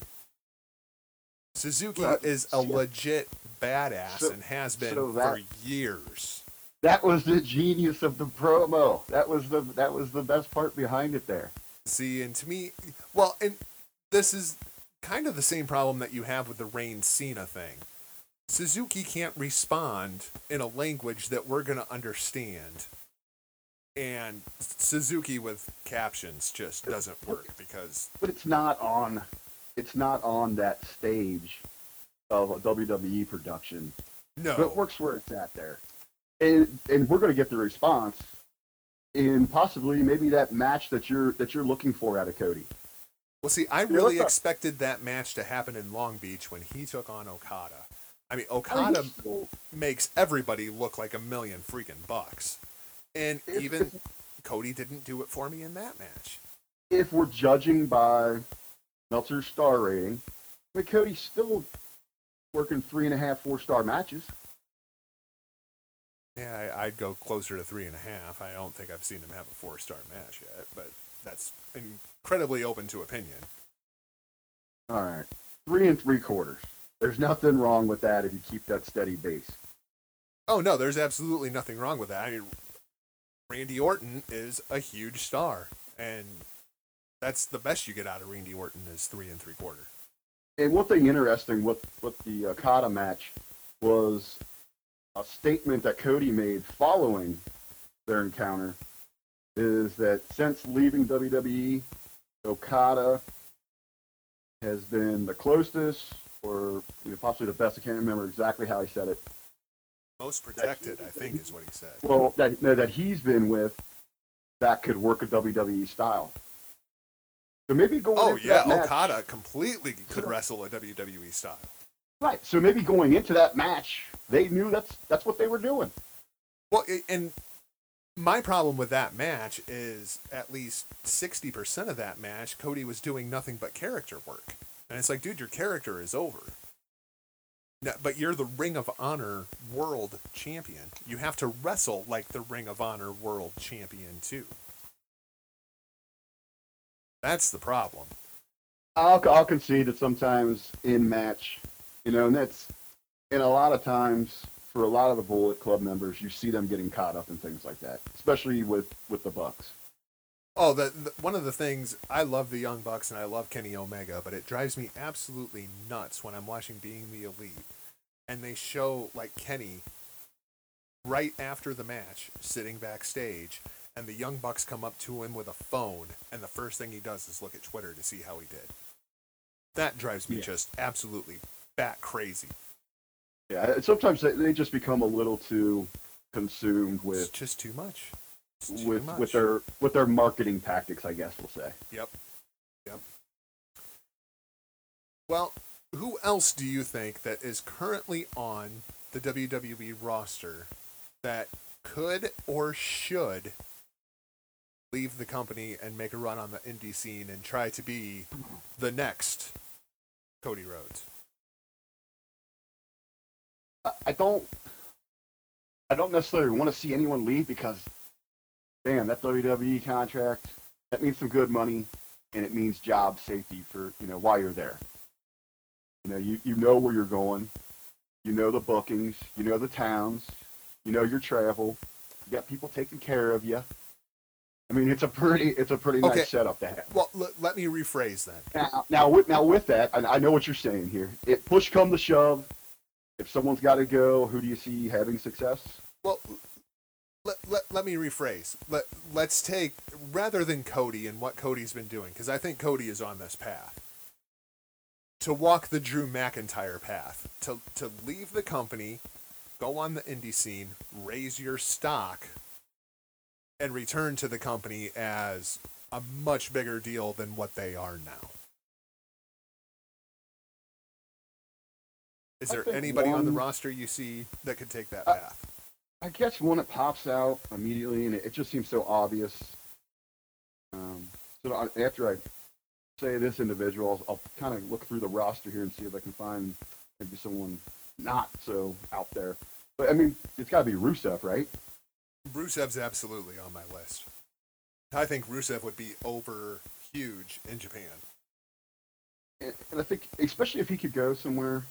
Suzuki is a legit badass So- and has been so that- for years. That was the genius of the promo. That was the that was the best part behind it there. See, and to me, well, and this is kind of the same problem that you have with the Reign Cena thing. Suzuki can't respond in a language that we're going to understand. And Suzuki with captions just doesn't work because But it's not on it's not on that stage of a WWE production. no. But it works where it's at there. And and we're gonna get the response in possibly maybe that match that you're that you're looking for out of Cody. Well, see, I really expected that match to happen in Long Beach when he took on Okada. I mean, Okada makes everybody look like a million freaking bucks. And even Cody didn't do it for me in that match. if we're judging by Meltzer's star rating, I mean Cody's still working three and a half, four star matches. Yeah, I, I'd go closer to three and a half. I don't think I've seen him have a four star match yet, but that's incredibly open to opinion. All right. Three and three quarters. There's nothing wrong with that if you keep that steady base. Oh no, there's absolutely nothing wrong with that. I mean, Randy Orton is a huge star, and that's the best you get out of Randy Orton is three and three quarter. And one thing interesting with, with the Okada match was a statement that Cody made following their encounter is that since leaving WWE, Okada has been the closest or you know, possibly the best. I can't remember exactly how he said it. Most protected, I think, is what he said. Well, that, no, that he's been with that could work a WWE style. So maybe going Oh yeah, that match, Okada completely could wrestle a WWE style. Right. So maybe going into that match, they knew that's that's what they were doing. Well, and my problem with that match is at least 60% of that match, Cody was doing nothing but character work. And it's like, dude, your character is over. No, but you're the Ring of Honor World Champion. You have to wrestle like the Ring of Honor World Champion, too. That's the problem. I'll I'll concede that sometimes in match, you know, and that's and a lot of times for a lot of the Bullet Club members, you see them getting caught up in things like that, especially with with the Bucks. Oh, the, the one of the things I love the Young Bucks and I love Kenny Omega, but it drives me absolutely nuts when I'm watching Being the Elite, and they show like Kenny right after the match sitting backstage, and the Young Bucks come up to him with a phone, and the first thing he does is look at Twitter to see how he did. That drives me Yeah. just absolutely bat crazy. Yeah, sometimes they, they just become a little too consumed It's with just too much. It's too with much. with their with their marketing tactics, I guess we'll say. Yep. Yep. Well, who else do you think that is currently on the WWE roster that could or should leave the company and make a run on the indie scene and try to be the next Cody Rhodes? I- I don't I don't necessarily want to see anyone leave because damn, that WWE contract that means some good money and it means job safety for, you know, while you're there. You know, you, you know where you're going. You know the bookings, you know the towns, you know your travel. You got people taking care of you. I mean, it's a pretty it's a pretty Okay. nice setup to have. Well, l- let me rephrase that. Now, now with now with that, and I know what you're saying here. It push come to shove. If someone's got to go, who do you see having success? Well, let, let, let me rephrase. Let, let's take, rather than Cody and what Cody's been doing, because I think Cody is on this path, to walk the Drew McIntyre path, to, to leave the company, go on the indie scene, raise your stock, and return to the company as a much bigger deal than what they are now. Is there anybody on the roster you see that could take that I- path? I guess one that pops out immediately, and it, it just seems so obvious. Um, so after I say this individual, I'll, I'll kind of look through the roster here and see if I can find maybe someone not so out there. But I mean, it's got to be Rusev, right? Rusev's absolutely on my list. I think Rusev would be over huge in Japan. And, and I think, especially if he could go somewhere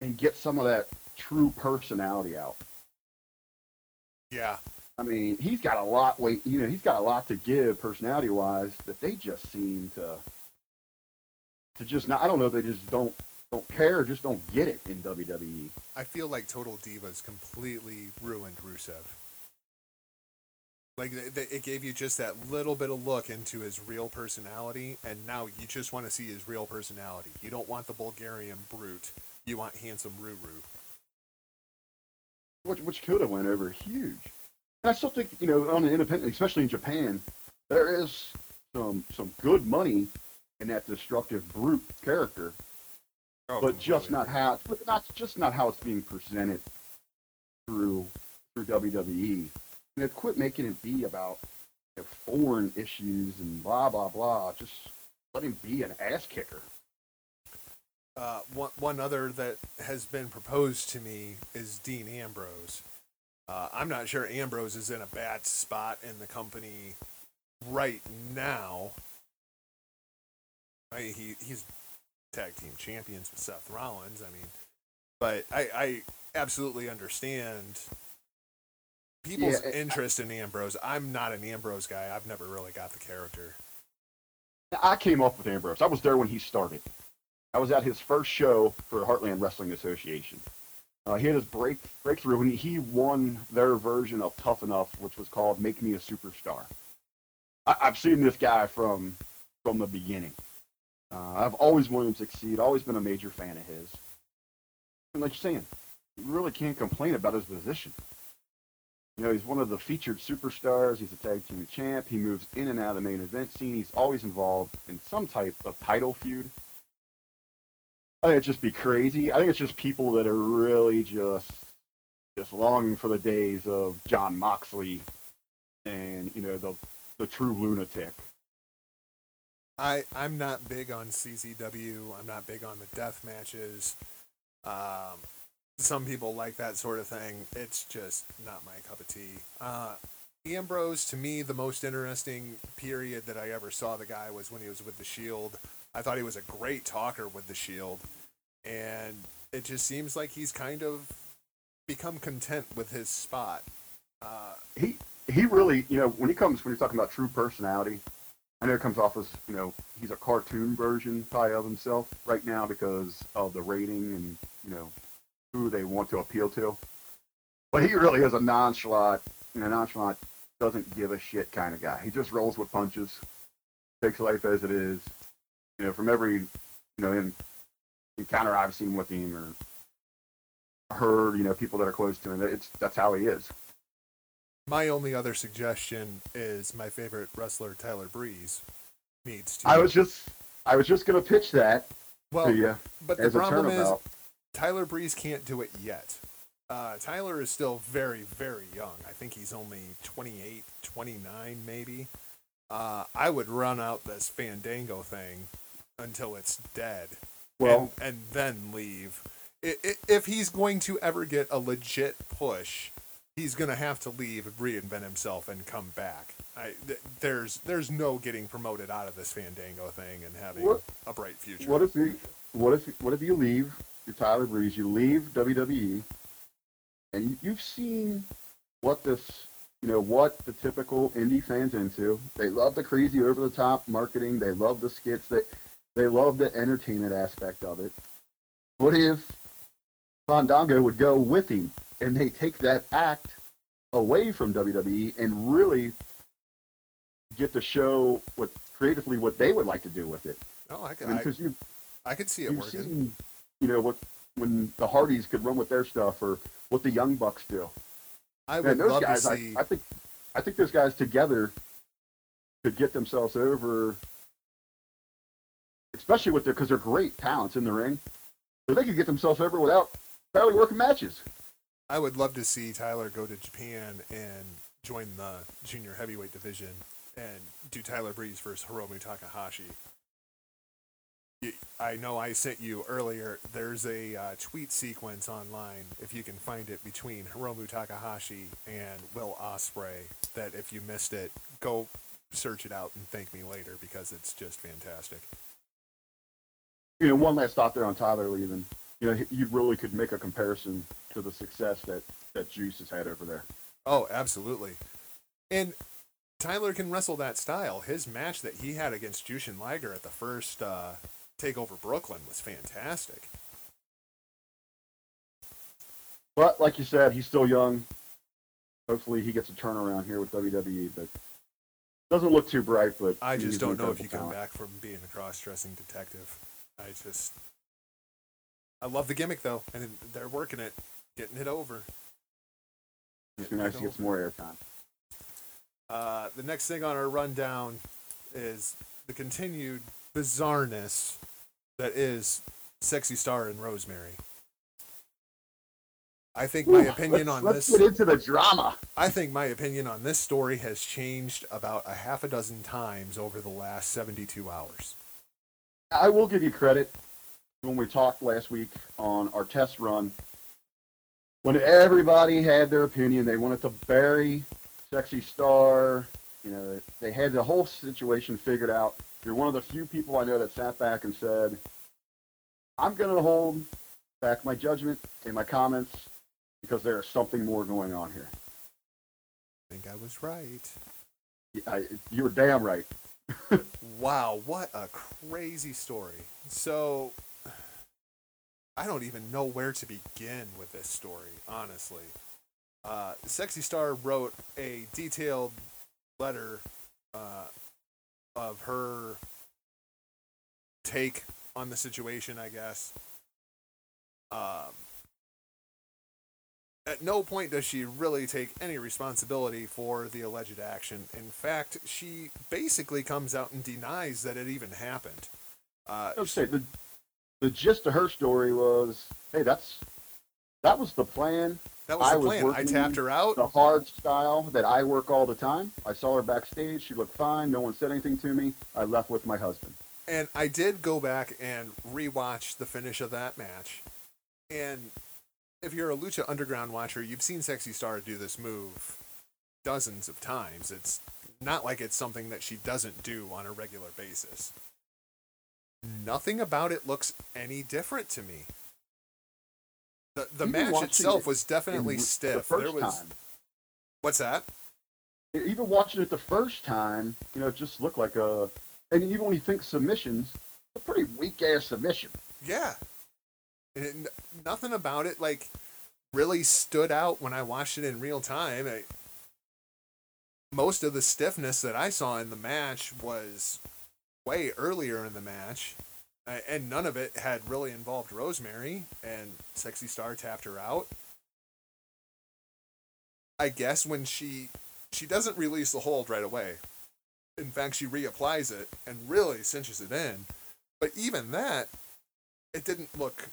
and get some of that true personality out. Yeah. I mean, he's got a lot. Wait, you know, he's got a lot to give personality-wise that they just seem to to just not. I don't know. They just don't don't care. Just don't get it in. WWE. I feel like Total Divas completely ruined Rusev. Like th- th- it gave you just that little bit of look into his real personality, and now you just want to see his real personality. You don't want the Bulgarian brute. You want handsome Ruru. which which have went over huge. And I still think you know on an independent, especially in Japan, there is some some good money in that destructive brute character, Oh, but oh, just not how, but not just not how it's being presented through through WWE. You know, quit making it be about you know, foreign issues and blah blah blah. Just let him be an ass kicker. Uh, one, one other that has been proposed to me is Dean Ambrose. Uh, I'm not sure Ambrose is in a bad spot in the company right now. I, he he's tag team champions with Seth Rollins. I mean, but I, I absolutely understand people's Yeah, I- interest in Ambrose. I'm not an Ambrose guy. I've never really got the character. I came up with Ambrose. I was there when he started. I was at his first show for Heartland Wrestling Association. Uh, he had his break breakthrough when he, won their version of Tough Enough, which was called "Make Me a Superstar." I, I've seen this guy from from the beginning. Uh, I've always wanted him to succeed. Always been a major fan of his. And like you're saying, you really can't complain about his position. You know, he's one of the featured superstars. He's a tag team champ. He moves in and out of the main event scene. He's always involved in some type of title feud. I think it's just be crazy. I think it's just people that are really just just longing for the days of Jon Moxley and you know the the true lunatic. I I'm not big on CZW. I'm not big on the death matches. Um, some people like that sort of thing. It's just not my cup of tea. Uh, Ambrose, to me, the most interesting period that I ever saw the guy was when he was with the Shield. I thought he was a great talker with the Shield, and it just seems like he's kind of become content with his spot. Uh, he he really, you know, when he comes when you're talking about true personality, I know it comes off as you know he's a cartoon version probably of himself right now because of the rating and you know who they want to appeal to. But he really is a nonchalant, you know, nonchalant, doesn't give a shit kind of guy. He just rolls with punches, takes life as it is. You know, from every you know in, encounter I've seen with him or heard, you know, people that are close to him, it's that's how he is. my only other suggestion is my favorite wrestler Tyler Breeze needs to. I was just I was just gonna pitch that well, to you but the problem is. Tyler Breeze can't do it yet. Uh, Tyler is still very, very young. I think he's only 28, 29 maybe. Uh, I would run out this Fandango thing until it's dead. Well- and, and then leave. If he's going to ever get a legit push, he's going to have to leave, reinvent himself, and come back. I, th- there's there's no getting promoted out of this Fandango thing and having What- a bright future. What if you what if what if you leave you're Tyler Breeze, you leave WWE and you, you've seen what this you know, what the typical indie fans into. They love the crazy over the top marketing, they love the skits, they they love the entertainment aspect of it. What if Fandango would go with him and they take that act away from WWE and really get to show what creatively what they would like to do with it. Oh, I I could, mean, I, 'cause you I could see it you've working. seen, you know, what when the Hardys could run with their stuff, or what the Young Bucks do. I Man, would those love guys, to I, see. I think, I think those guys together could get themselves over, especially with their because they're great talents in the ring. So they could get themselves over without barely working matches. I would love to see Tyler go to Japan and join the junior heavyweight division and do Tyler Breeze versus Hiromu Takahashi. I know I sent you earlier. There's a uh, tweet sequence online, if you can find it, between Hiromu Takahashi and Will Ospreay. That if you missed it, go search it out and thank me later because it's just fantastic. You know, one last thought there on Tyler leaving. You know, you really could make a comparison to the success that that Juice has had over there. Oh, absolutely. And Tyler can wrestle that style. His match that he had against Jushin Liger at the first uh, Takeover Brooklyn was fantastic. But like you said, he's still young. Hopefully, he gets a turnaround here with WWE. But doesn't look too bright. But I just don't know if you incredible come back from being a cross-dressing detective. I just, I love the gimmick though, and they're working it, getting it over. It's nice to get some more airtime. Uh, the next thing on our rundown is the continued bizarreness that is Sexy Star and Rosemary. I think my Ooh, opinion let's, on let's this. get into the drama. I think my opinion on this story has changed about a half a dozen times over the last 72 hours. I will give you credit when we talked last week on our test run. When everybody had their opinion, they wanted to bury Sexy Star. You know, they had the whole situation figured out. You're one of the few people I know that sat back and said, I'm going to hold back my judgment and my comments because there is something more going on here. I think I was right. I, you were damn right. Wow, what a crazy story. So, I don't even know where to begin with this story, honestly. Uh, Sexy Star wrote a detailed letter uh, of her take on the situation, I guess. Um, at no point does she really take any responsibility for the alleged action. In fact, she basically comes out and denies that it even happened. Uh, say the the gist of her story was, hey, that's that was the plan. that was I the was plan. I tapped her out. The hard style that I work all the time. I saw her backstage. She looked fine. No one said anything to me. I left with my husband. And I did go back and rewatch the finish of that match. And if you're a Lucha Underground watcher, you've seen Sexy Star do this move dozens of times. It's not like it's something that she doesn't do on a regular basis. Nothing about it looks any different to me. The the Even match itself it was definitely in stiff. The there was time, what's that? even watching it the first time, you know, it just looked like a. And even when you think submissions, a pretty weak ass submission. Yeah. And nothing about it like really stood out when I watched it in real time. I, most of the stiffness that I saw in the match was way earlier in the match, and none of it had really involved Rosemary. And Sexy Star tapped her out. I guess when she she doesn't release the hold right away. In fact, she reapplies it and really cinches it in. But even that, it didn't look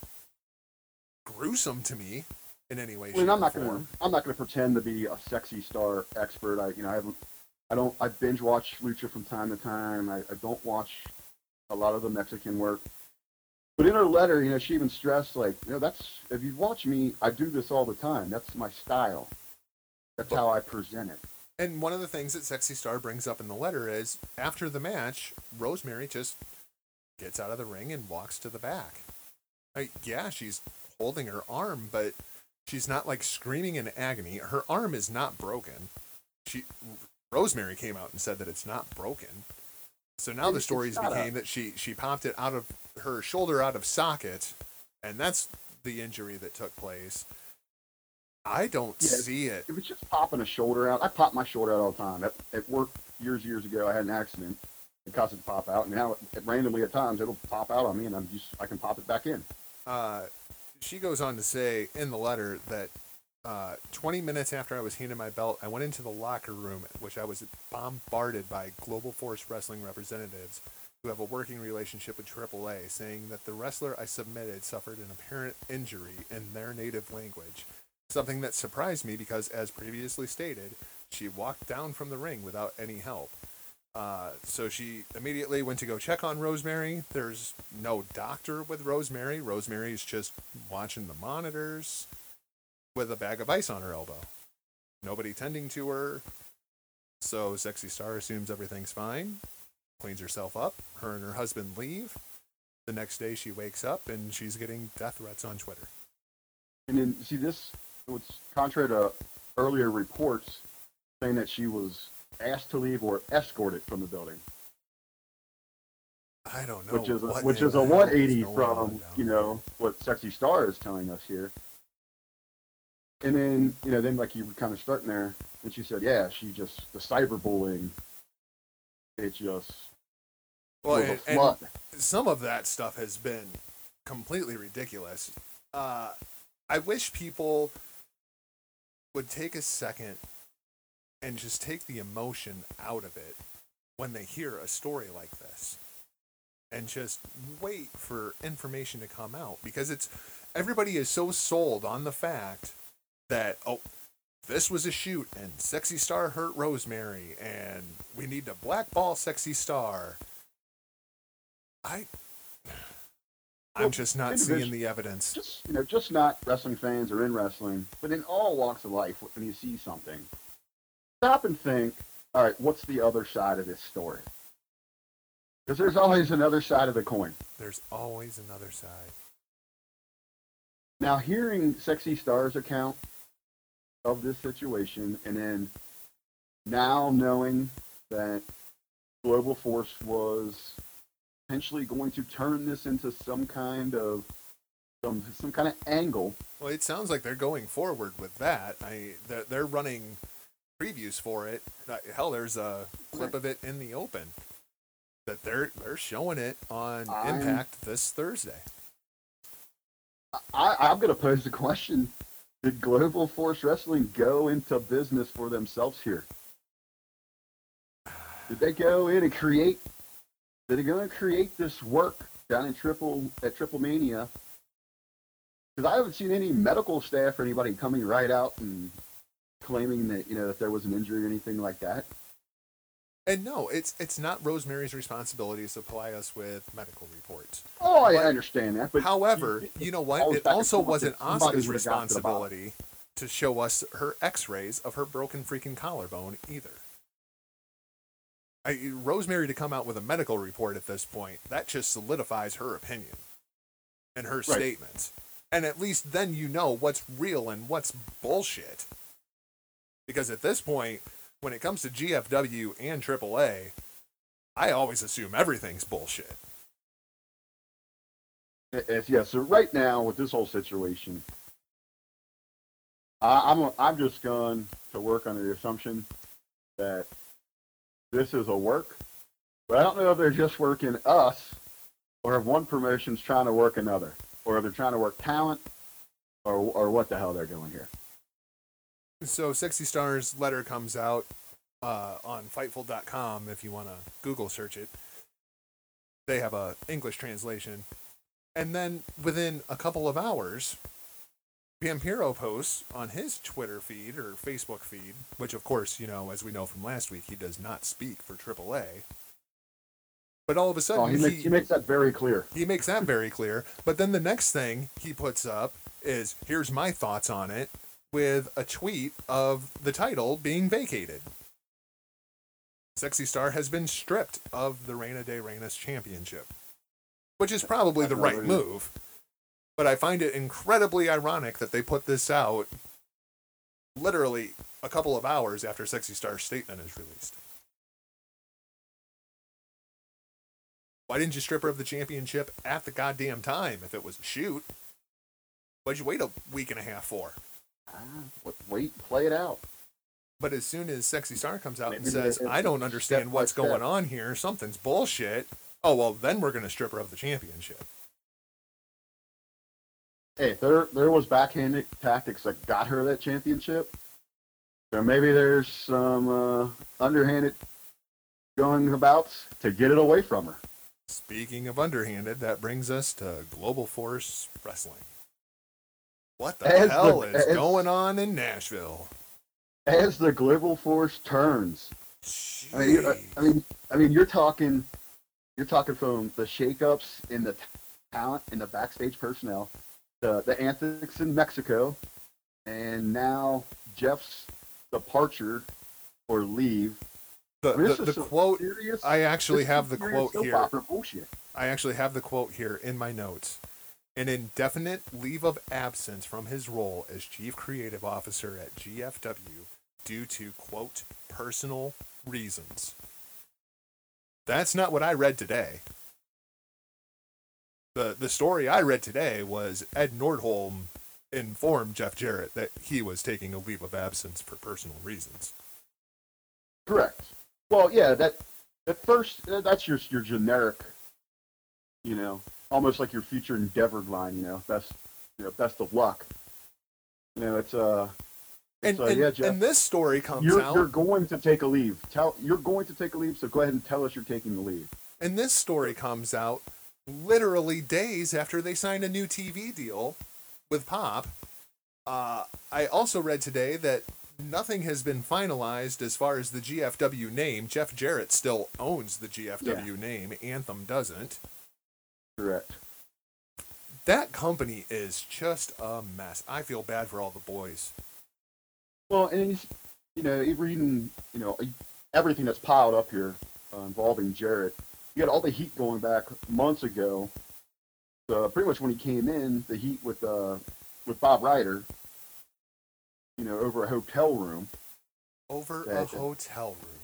gruesome to me in any way. I mean, I'm not gonna. I'm not gonna pretend to be a sexy star expert. I, you know, I haven't, I don't, I binge watch lucha from time to time. I, I don't watch a lot of the Mexican work. But in her letter, you know, she even stressed like, you know, that's if you watch me, I do this all the time. That's my style. That's how I present it. And one of the things that Sexy Star brings up in the letter is after the match, Rosemary just gets out of the ring and walks to the back. Like, yeah, she's holding her arm, but she's not like screaming in agony. Her arm is not broken. She Rosemary came out and said that it's not broken. So now the stories became that she she popped it out of her shoulder out of socket, and that's the injury that took place. I don't Yeah, see it. It was just popping a shoulder out. I pop my shoulder out all the time. At, at work years, years ago, I had an accident. It caused it to pop out, and now it, randomly at times it'll pop out on me, and I'm just I can pop it back in. uh, she goes on to say in the letter that uh, 20 minutes after I was handed my belt, I went into the locker room, which I was bombarded by Global Force Wrestling representatives who have a working relationship with AAA, saying that the wrestler I submitted suffered an apparent injury in their native language. Something that surprised me because, as previously stated, she walked down from the ring without any help. Uh, so she immediately went to go check on Rosemary. There's no doctor with Rosemary. Rosemary is just watching the monitors with a bag of ice on her elbow. Nobody tending to her. So Sexy Star assumes everything's fine, cleans herself up. Her and her husband leave. The next day she wakes up and she's getting death threats on Twitter. And then see this, it's contrary to earlier reports saying that she was asked to leave or escorted from the building, I don't know. which is a, which is a 180 going from you know what Sexy Star is telling us here. And then you know then like you were kind of starting there, and she said, yeah, she just the cyberbullying. It just Well, and- and- some of that stuff has been completely ridiculous. Uh, I wish people would take a second and just take the emotion out of it when they hear a story like this and just wait for information to come out because it's everybody is so sold on the fact that oh this was a shoot and sexy star hurt rosemary and we need to blackball sexy star I I'm Well, just not seeing the evidence. just you know, just not wrestling fans or in wrestling, but in all walks of life, when you see something, stop and think. All right, what's the other side of this story? Because there's always another side of the coin. There's always another side. Now, hearing Sexy Star's account of this situation, and then now knowing that Global Force was potentially going to turn this into some kind of some some kind of angle. Well, it sounds like they're going forward with that. I they're, they're running previews for it. Hell, there's a clip of it in the open that they're they're showing it on I'm- Impact this Thursday. I, I'm going to pose the question: Did Global Force Wrestling go into business for themselves here? Did they go in and create? Did they go and create this work down in Triple at Triple Mania? Because I haven't seen any medical staff or anybody coming right out and claiming that you know that there was an injury or anything like that. And no, it's it's not Rosemary's responsibility to supply us with medical reports. Oh, I But- understand that, but However, you know what? It also wasn't that somebody Asuka's would've got to responsibility to show us her X-rays of her broken freaking collarbone either. I, Rosemary to come out with a medical report at this point that just solidifies her opinion and her statements. And at least then you know what's real and what's bullshit. Because at this point, when it comes to GFW and AAA, I always assume everything's bullshit. Yeah, so right now with this whole situation, I, I'm I'm just going to work under the assumption that this is a work, but I don't know if they're just working us, or if one promotion's trying to work another, or if they're trying to work talent, or or what the hell they're doing here. So Sexy Stars letter comes out uh, on Fightful.com if you want to Google search it. They have a English translation, and then within a couple of hours, Vampiro posts on his Twitter feed or Facebook feed, which of course, you know, as we know from last week, he does not speak for AAA. But all of a sudden, Oh, he, makes, he makes that very clear. he makes that very clear. But then the next thing he puts up is here's my thoughts on it with a tweet of the title being vacated. Sexy Star has been stripped of the Reina de Reinas championship, which is probably the right move. But I find it incredibly ironic that they put this out literally a couple of hours after Sexy Star's statement is released. Why didn't you strip her of the championship at the goddamn time if it was a shoot? Why'd you wait a week and a half for? Ah, wait, play it out. But as soon as Sexy Star comes out and says, I don't understand what's step. going on here, something's bullshit, oh, well, then we're going to strip her of the championship. Hey, there there was backhanded tactics that got her that championship, or maybe there's some uh, underhanded going about to get it away from her. Speaking of underhanded, that brings us to Global Force Wrestling. What the As the- hell is as- going on in Nashville? As the global force turns, I mean, I mean, I mean, you're talking, you're talking from the shakeups in the talent in the backstage personnel, the the antics in Mexico, and now Jeff's departure or leave. The, I mean, the, the quote, serious- I actually have the quote here. I actually have the quote here in my notes. An indefinite leave of absence from his role as chief creative officer at GFW due to, quote, personal reasons. That's not what I read today. The, the story I read today was Ed Nordholm informed Jeff Jarrett that he was taking a leave of absence for personal reasons. Correct. Well, yeah, that at first that's your your generic, you know, almost like your future endeavor line. You know, best you know, best of luck. You know, it's uh, And, uh, and, yeah, Jeff, and this story comes you're out. you're going to take a leave. Tell you're going to take a leave, so go ahead and tell us you're taking the leave. And this story comes out literally days after they signed a new TV deal with Pop. Uh, I also read today that nothing has been finalized as far as the GFW name. Jeff Jarrett still owns the GFW name, Anthem doesn't. Correct. That company is just a mess. I feel bad for all the boys. Well, and he's, you know, reading, you know, everything that's piled up here uh, involving Jarrett, You got all the heat going back months ago. Uh, pretty much when he came in, the heat with uh, with Bob Ryder, you know, over a hotel room Over a hotel room.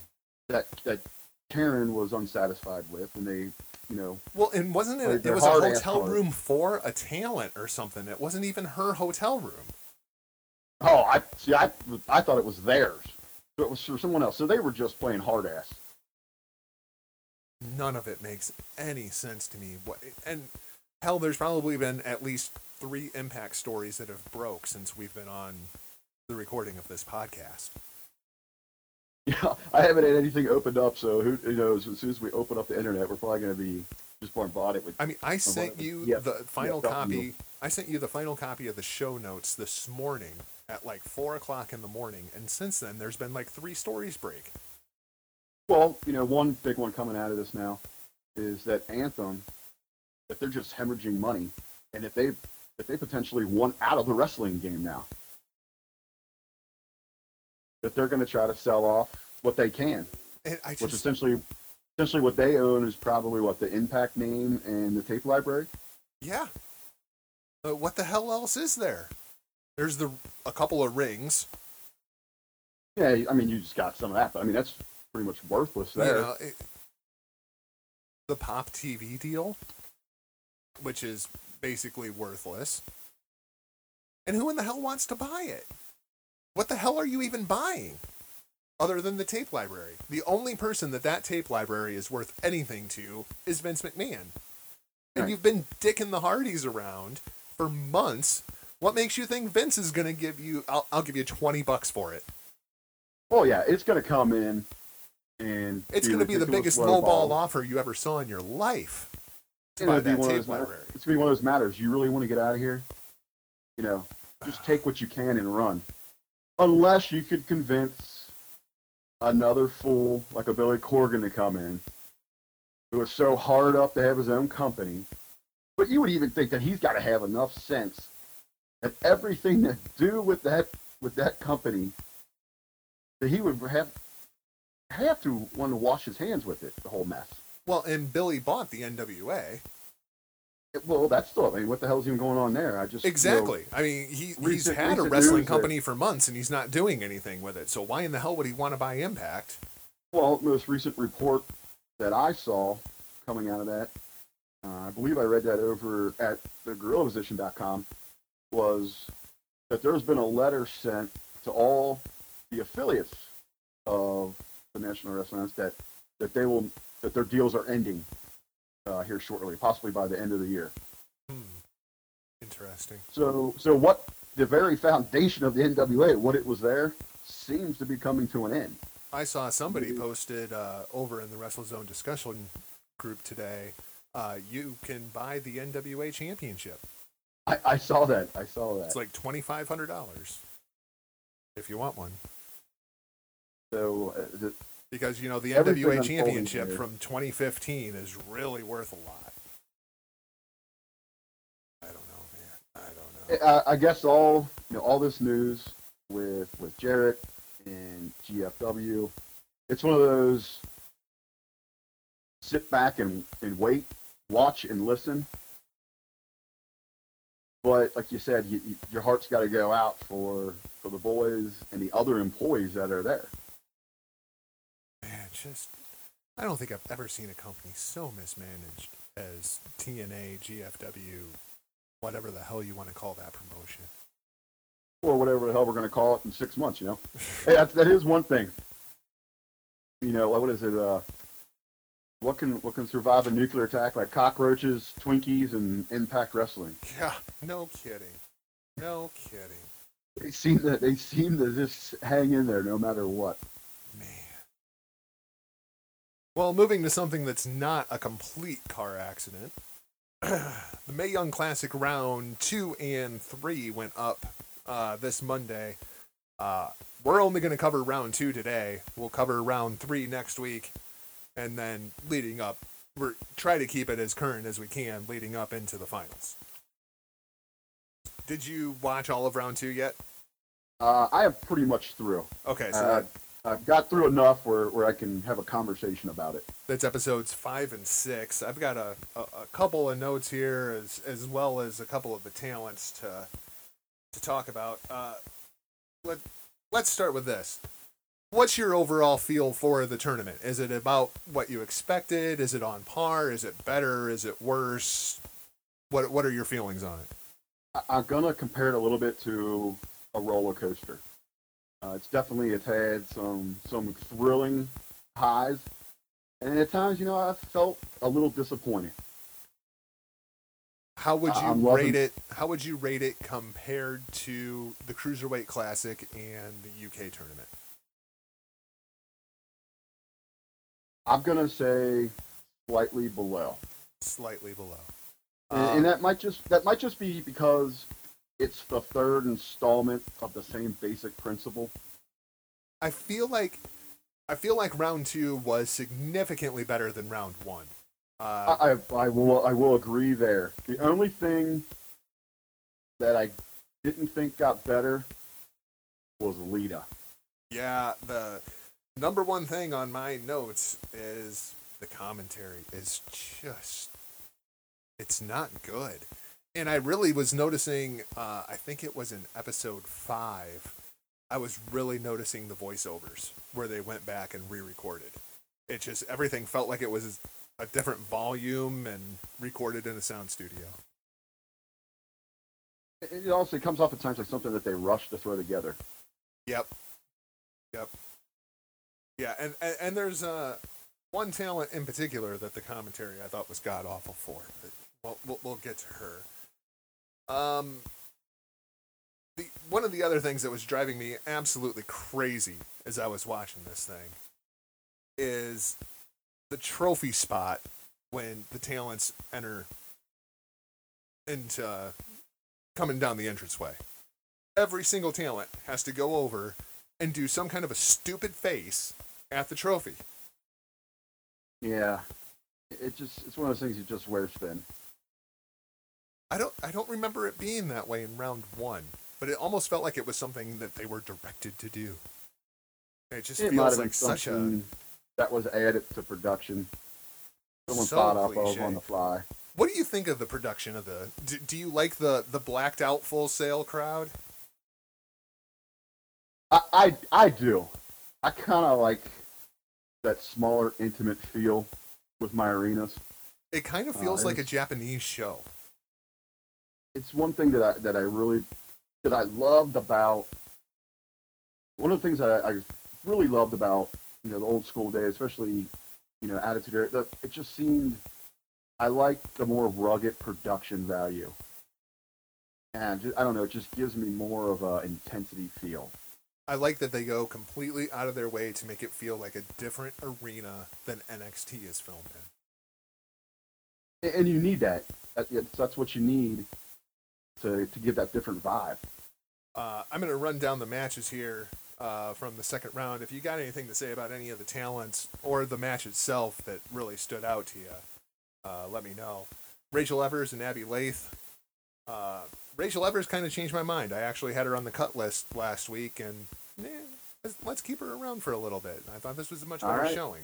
that that Karen was unsatisfied with, and they, you know, Well, and wasn't it? Like, It was a hotel room for a talent or something. It wasn't even her hotel room. oh, I see, I I thought it was theirs, so it was for someone else. So they were just playing hard ass. none of it makes any sense to me. What and hell, there's probably been at least three impact stories that have broke since we've been on the recording of this podcast. Yeah, I haven't had anything opened up, so who, who knows? As soon as we open up the internet, we're probably going to be just bombarded with. I mean, I sent you yeah, the final yeah, copy. I sent you the final copy of the show notes this morning at like four o'clock in the morning, and since then there's been like three stories break. Well, you know, one big one coming out of this now is that Anthem, if they're just hemorrhaging money, and if they if they potentially want out of the wrestling game now, that they're going to try to sell off what they can, And I which essentially essentially what they own is probably what the Impact name and the tape library. yeah, But what the hell else is there? There's the a couple of rings. Yeah, I mean, you just got some of that, but I mean, that's pretty much worthless You there. know, it- the Pop TV deal, which is basically worthless. And who in the hell wants to buy it? What the hell are you even buying? Other than the tape library. The only person that that tape library is worth anything to is Vince McMahon. And Right. you've been dicking the Hardys around for months. What makes you think Vince is going to give you, I'll, I'll give you 20 bucks for it? Oh yeah, it's going to come in, and It's going to be the biggest low lowball offer you ever saw in your life. To buy that tape library. It's gonna be one of those matters. You really want to get out of here? You know, just take what you can and run. Unless you could convince another fool like a Billy Corgan to come in, who is so hard up to have his own company. But you would even think that he's got to have enough sense that everything to do with that with that company, that he would have have to want to wash his hands with it, the whole mess. Well, and Billy bought the NWA. Well, that's still. I mean, what the hell's even going on there? I just you know, Exactly. I mean, he he's recent- had a wrestling that- company for months and he's not doing anything with it. So why in the hell would he want to buy Impact? well, most recent report that I saw coming out of that, uh, I believe I read that over at the GorillaPosition.com, was that there's been a letter sent to all the affiliates of the National Wrestling that that they will that their deals are ending uh, here shortly, possibly by the end of the year. Hmm. Interesting. So, so what the very foundation of the NWA, what it was there, seems to be coming to an end. I saw somebody Maybe. posted uh, over in the WrestleZone discussion group today. Uh, you can buy the NWA Championship. I, I saw that. I saw that. It's like twenty five hundred dollars if you want one. so, uh, the, Because you know the Everything NWA Championship here. from 2015 is really worth a lot. I don't know, man. I don't know. I, I guess all you know, all this news with with Jarrett and GFW, it's one of those sit back and, and wait, watch and listen. But like you said, you, you, your heart's got to go out for for the boys and the other employees that are there. Just I don't think I've ever seen a company so mismanaged as TNA, GFW, whatever the hell you want to call that promotion. or whatever the hell we're going to call it in six months. You know, hey, that's, that is one thing. You know, what is it? Uh, what can what can survive a nuclear attack like cockroaches, Twinkies, and Impact Wrestling? Yeah, no kidding. No kidding. They seem to they seem to just hang in there no matter what. Well, moving to something that's not a complete car accident. the May Young Classic round two and three went up uh, this Monday. Uh, we're only going to cover round two today. We'll cover round three next week, and then leading up, we're try to keep it as current as we can, leading up into the finals. Did you watch all of round two yet? Uh, I have pretty much through. Okay, so Uh, I've got through enough where, where I can have a conversation about it. That's episodes five and six. I've got a, a, a couple of notes here, as as well as a couple of the talents to to talk about. Uh, let Let's start with this. What's your overall feel for the tournament? Is it about what you expected? Is it on par? Is it better? Is it worse? What What are your feelings on it? I- I'm gonna compare it a little bit to a roller coaster. Uh, it's definitely it's had some some thrilling highs, and at times, you know, I felt a little disappointed. How would you loving- rate it? How would you rate it compared to the Cruiserweight Classic and the UK tournament? I'm gonna say slightly below, Slightly below. and, Um, and that might just that might just be because it's the third installment of the same basic principle. I feel like I feel like round two was significantly better than round one. Uh, I, I I will I will agree there. The only thing that I didn't think got better was Lita. yeah, the number one thing on my notes is the commentary is just it's not good. And I really was noticing. Uh, I think it was in episode five. I was really noticing the voiceovers where they went back and re-recorded. It just everything felt like it was a different volume and recorded in a sound studio. It also comes off at times like something that they rush to throw together. Yep. Yep. Yeah, and and, and there's uh, one talent in particular that the commentary I thought was god awful for. But we'll, we'll we'll get to her. Um. The one of the other things that was driving me absolutely crazy as I was watching this thing is the trophy spot when the talents enter into uh, coming down the entranceway. Every single talent has to go over and do some kind of a stupid face at the trophy. Yeah, it just it's one of those things you just wear thin. I don't I don't remember it being that way in round one, but it almost felt like it was something that they were directed to do. It just It feels like such a that was added to production. Someone So thought up of on the fly. What do you think of the production of the? Do, do you like the the blacked out full sail crowd? I I, I do. I kind of like that smaller, intimate feel with my arenas. It kind of Uh, feels like a Japanese show. It's one thing that I that I really that I loved about. One of the things that I, I really loved about you know the old school day, especially you know Attitude Era, it just seemed I liked the more rugged production value, and ju- I don't know, it just gives me more of a intensity feel. I like that they go completely out of their way to make it feel like a different arena than NXT is filmed in. And you need that. That- That's, that's what you need to to give that different vibe. Uh, I'm going to run down the matches here uh, from the second round. If you got anything to say about any of the talents or the match itself that really stood out to you, uh, let me know. Rachel Evers and Abbey Laith. Uh, Rachel Evers kind of changed my mind. I actually had her on the cut list last week, and eh, let's, let's keep her around for a little bit. I thought this was a much better right. showing.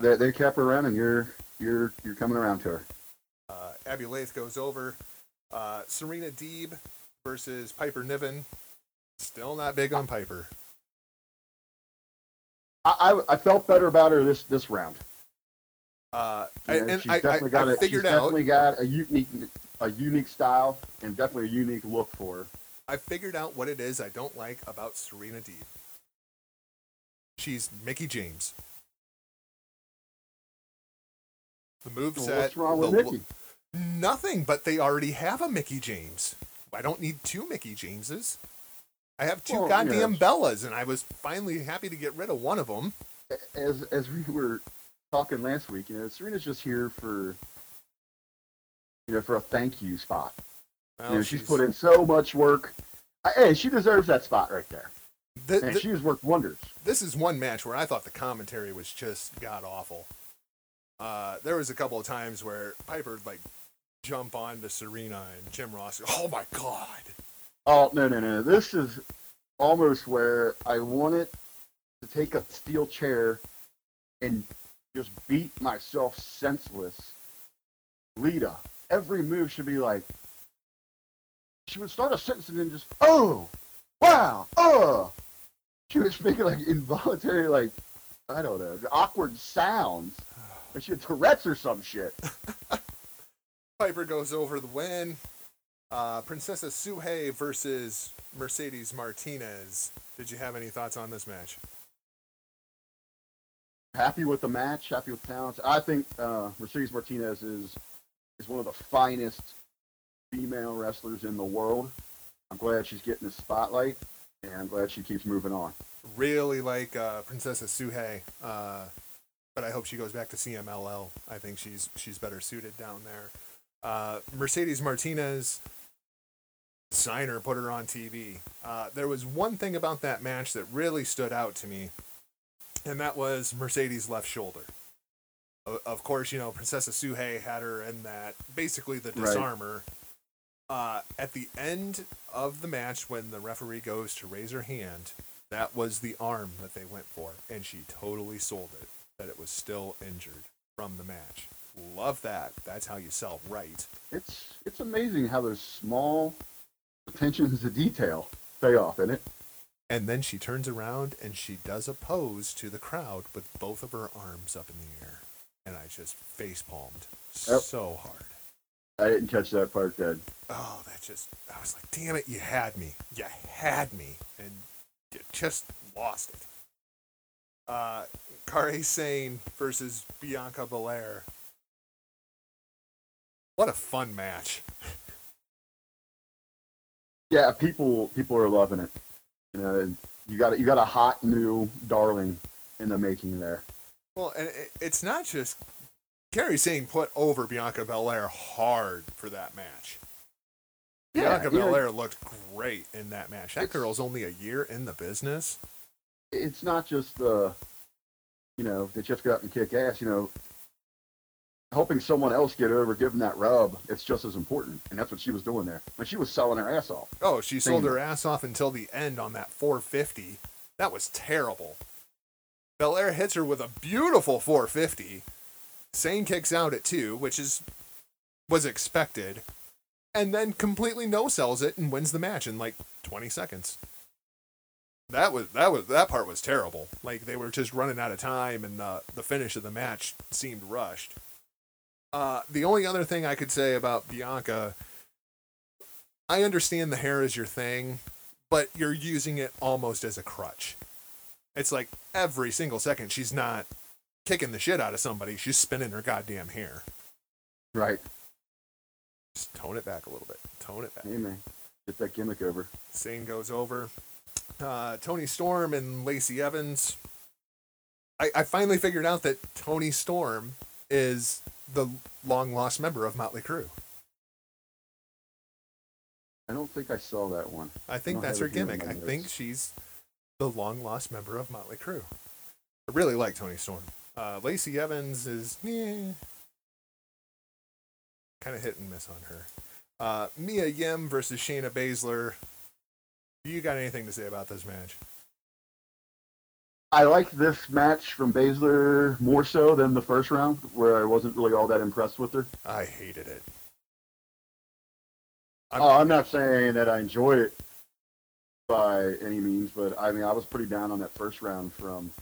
They they kept her around, and you're you're you're coming around to her. Uh, Abbey Laith goes over. Uh, Serena Deeb versus Piper Niven. Still not big on Piper. I, I, I felt better about her this this round. Uh, You know, and she's I, I, definitely got I a, figured she's out definitely got a unique a unique style and definitely a unique look for her. I figured out what it is I don't like about Serena Deeb. She's Mickie James. The move Well, set. what's wrong with the Mickie? Nothing, but they already have a Mickie James. I don't need two Mickie Jameses. I have two Well, goddamn yes. Bellas, and I was finally happy to get rid of one of them. As as we were talking last week, you know, Serena's just here for you know for a thank you spot. Well, you know, she's, put in so much work. I, hey, she deserves that spot right there. the- and the- she has worked wonders. this is one match where I thought the commentary was just god awful. Uh, there was a couple of times where Piper like jump on onto Serena and Jim Ross. Oh my god! Oh no no no! This is almost where I wanted to take a steel chair and just beat myself senseless. Lita, every move should be like she would start a sentence and then just oh wow oh. She was making like involuntary like I don't know awkward sounds. Like she had Tourette's or some shit. Piper goes over the win. Uh, Princesa Sugehit versus Mercedes Martinez. Did you have any thoughts on this match? happy with the match, happy with the talents. I think uh, Mercedes Martinez is is one of the finest female wrestlers in the world. I'm glad she's getting the spotlight, and I'm glad she keeps moving on. Really like uh, Princesa Sugehit, uh, but I hope she goes back to CMLL. I think she's she's better suited down there. Uh, Mercedes Martinez, signer put her on TV. Uh, there was one thing about that match that really stood out to me, and that was Mercedes' left shoulder. Of course, you know, Princesa Sugehit had her in that, basically the Right. disarmer. Uh, at the end of the match, when the referee goes to raise her hand, that was the arm that they went for, and she totally sold it that it was still injured from the match. Love that. That's how you sell right. It's it's amazing how those small attentions to detail pay off, isn't it? And then she turns around and she does a pose to the crowd with both of her arms up in the air. And I just face palmed so hard. I didn't catch that part, Dad. Oh, that just, I was like, damn it, you had me. You had me. And you just lost it. Uh, Kairi Sane versus Bianca Belair. What a fun match. Yeah, people people are loving it. You know, you got you got a hot new darling in the making there. Well, and it's not just Kairi Sane put over Bianca Belair hard for that match. Yeah, Bianca know- Belair looked great in that match. That It's- girl's only a year in the business. It's not just the, you know, that you have to go out and kick ass. You know, helping someone else get over, giving that rub, it's just as important, and that's what she was doing there. And she was selling her ass off. Oh, she sold her ass off until the end on that 450. That was terrible. Belair hits her with a beautiful 450. Sane kicks out at two, which is was expected, and then completely no sells it and wins the match in like 20 seconds. That was that was that part was terrible. Like they were just running out of time, and the the finish of the match seemed rushed. Uh, the only other thing I could say about Bianca I understand the hair is your thing, but you're using it almost as a crutch. It's like every single second she's not kicking the shit out of somebody, she's spinning her goddamn hair. Right. Just tone it back a little bit. Tone it back. Hey man, get that gimmick over. Sane goes over. Uh, Toni Storm and Lacey Evans. I, I finally figured out that Toni Storm is the long lost member of Motley Crue. I don't think I saw that one. I think don't that's her it here in gimmick. I think she's the long lost member of Motley Crue. I really like Toni Storm. Uh, Lacey Evans is eh, kind of hit and miss on her. Uh, Mia Yim versus Shayna Baszler. Do you got anything to say about this match? I like this match from Baszler more so than the first round, where I wasn't really all that impressed with her. I hated it. I'm- oh, I'm not saying that I enjoyed it by any means, but I mean I was pretty down on that first round from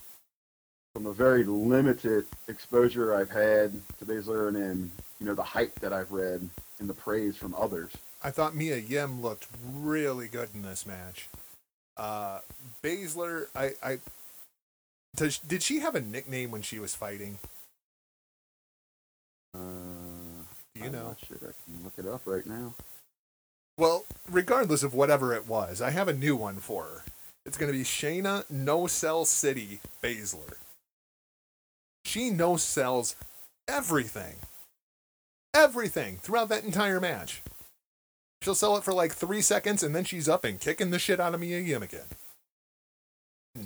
from the very limited exposure I've had to Baszler and then you know the hype that I've read and the praise from others. I thought Mia Yim looked really good in this match. Uh, Baszler, I, I does, did she have a nickname when she was fighting? Uh, you I'm know? not sure. I can look it up right now. Well, regardless of whatever it was, I have a new one for her. It's going to be Shayna No Cell City Baszler. She no sells everything. Everything throughout that entire match. She'll sell it for like three seconds and then she's up and kicking the shit out of Mia Yim again.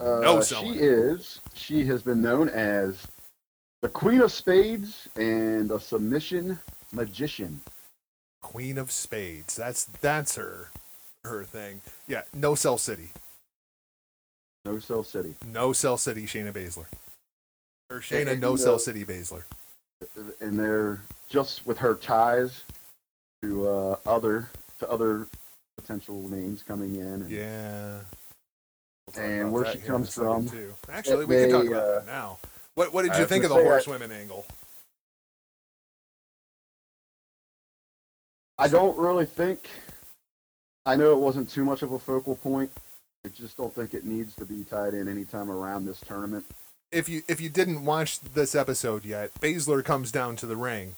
Uh, no she is. She has been known as the Queen of Spades and a submission magician. Queen of Spades. That's that's her her thing. Yeah, no Cell City. No Cell City. No Cell City Shayna Baszler. Or Shayna And, No uh, Cell City Baszler. and they're just with her ties to uh, other to other potential names coming in. And Yeah. And where she here in a comes from. too. Actually, we can talk about uh, that now. What What did you was think of the horsewomen angle? I don't really think. I know it wasn't too much of a focal point. I just don't think it needs to be tied in anytime around this tournament. If you if you didn't watch this episode yet, Baszler comes down to the ring,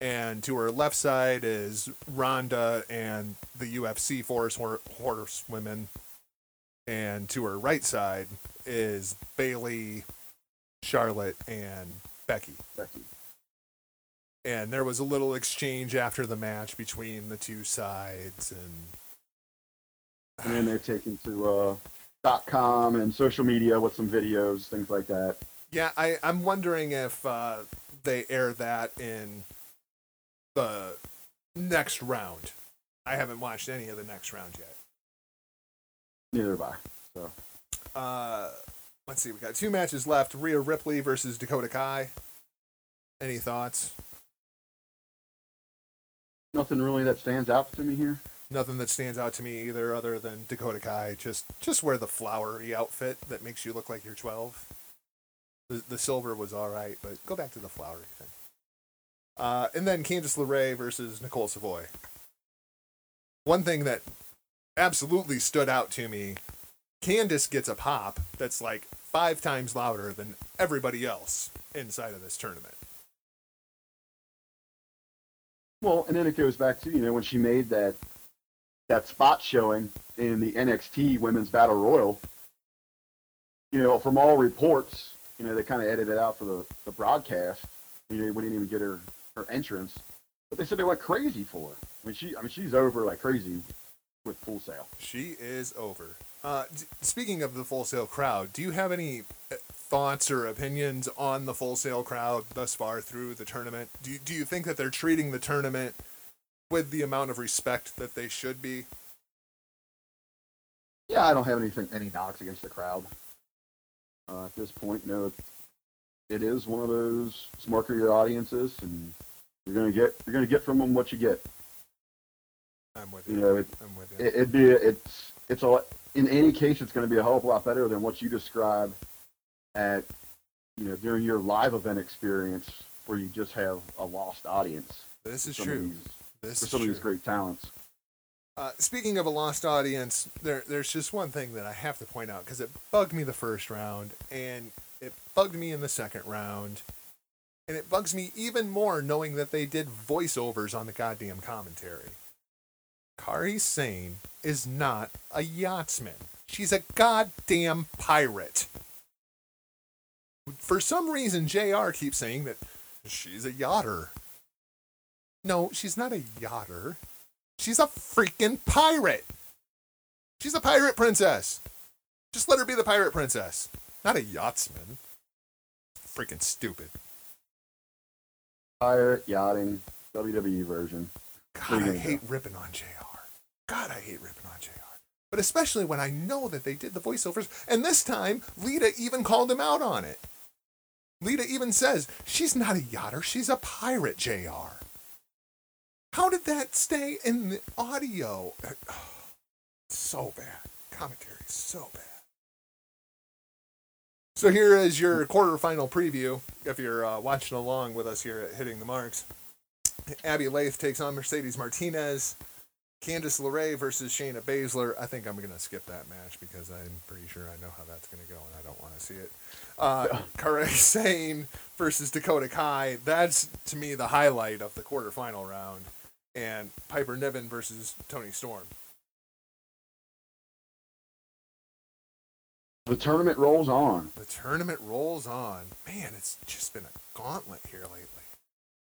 and to her left side is Ronda and the UFC force hor- horsewomen, and to her right side is Bayley, Charlotte, and Becky. Becky. and there was a little exchange after the match between the two sides and And then they're taken to uh, dot com and social media with some videos, things like that. yeah I, i'm wondering if uh, they air that in the next round i haven't watched any of the next round yet Neither have I. So uh, let's see we got two matches left Rhea ripley versus dakota kai any thoughts nothing really that stands out to me here. Nothing that stands out to me either, other than Dakota Kai. Just just wear the flowery outfit that makes you look like you're 12. The, the silver was all right, but go back to the flowery thing. Uh, and then Candice LeRae versus Nicole Savoy. One thing that absolutely stood out to me Candice gets a pop that's like five times louder than everybody else inside of this tournament. Well, and then it goes back to you know when she made that that spot showing in the NXT Women's Battle Royal. You know, from all reports, you know they kind of edited out for the, the broadcast. You know, we didn't even get her her entrance, but they said they went crazy for her. I mean, she I mean she's over like crazy with Full Sail. She is over. Uh, d- speaking of the Full Sail crowd, do you have any uh, thoughts or opinions on the Full Sail crowd thus far through the tournament? Do you, do you think that they're treating the tournament with the amount of respect that they should be? Yeah, I don't have anything any knocks against the crowd. Uh, at this point, know, it is one of those smart your audiences, and you're gonna get you're gonna get from them what you get. I'm with you. You know, it, I'm with you. it, it'd be it's it's a in any case it's going to be a hell of a lot better than what you describe at you know during your live event experience where you just have a lost audience. This is true. these- This for is some of these great talents. Uh, speaking of a lost audience, there there's just one thing that I have to point out because it bugged me the first round and it bugged me in the second round, and it bugs me even more knowing that they did voiceovers on the goddamn commentary. Kairi Sane is not a yachtsman. She's a goddamn pirate. For some reason, JR keeps saying that she's a yachter. No, she's not a yachter. She's a freaking pirate. She's a pirate princess. Just let her be the pirate princess, not a yachtsman. Freaking stupid. Pirate yachting WWE version. God, What are you I hate ripping on JR. God, I hate ripping on JR. But especially when I know that they did the voiceovers, and this time Lita even called him out on it. Lita even says she's not a yachter, she's a pirate, JR. How did that stay in the audio? So bad. Commentary, so bad. So here is your quarterfinal preview. If you're uh, watching along with us here at Hitting the Marks, Abbey Laith takes on Mercedes Martinez. Candice LeRae versus Shayna Baszler. I think I'm going to skip that match because I'm pretty sure I know how that's going to go and I don't want to see it. Uh, Kairi Sane versus Dakota Kai. That's, to me, the highlight of the quarterfinal round. And Piper Niven versus Toni Storm. The tournament rolls on. The tournament rolls on. Man, it's just been a gauntlet here lately.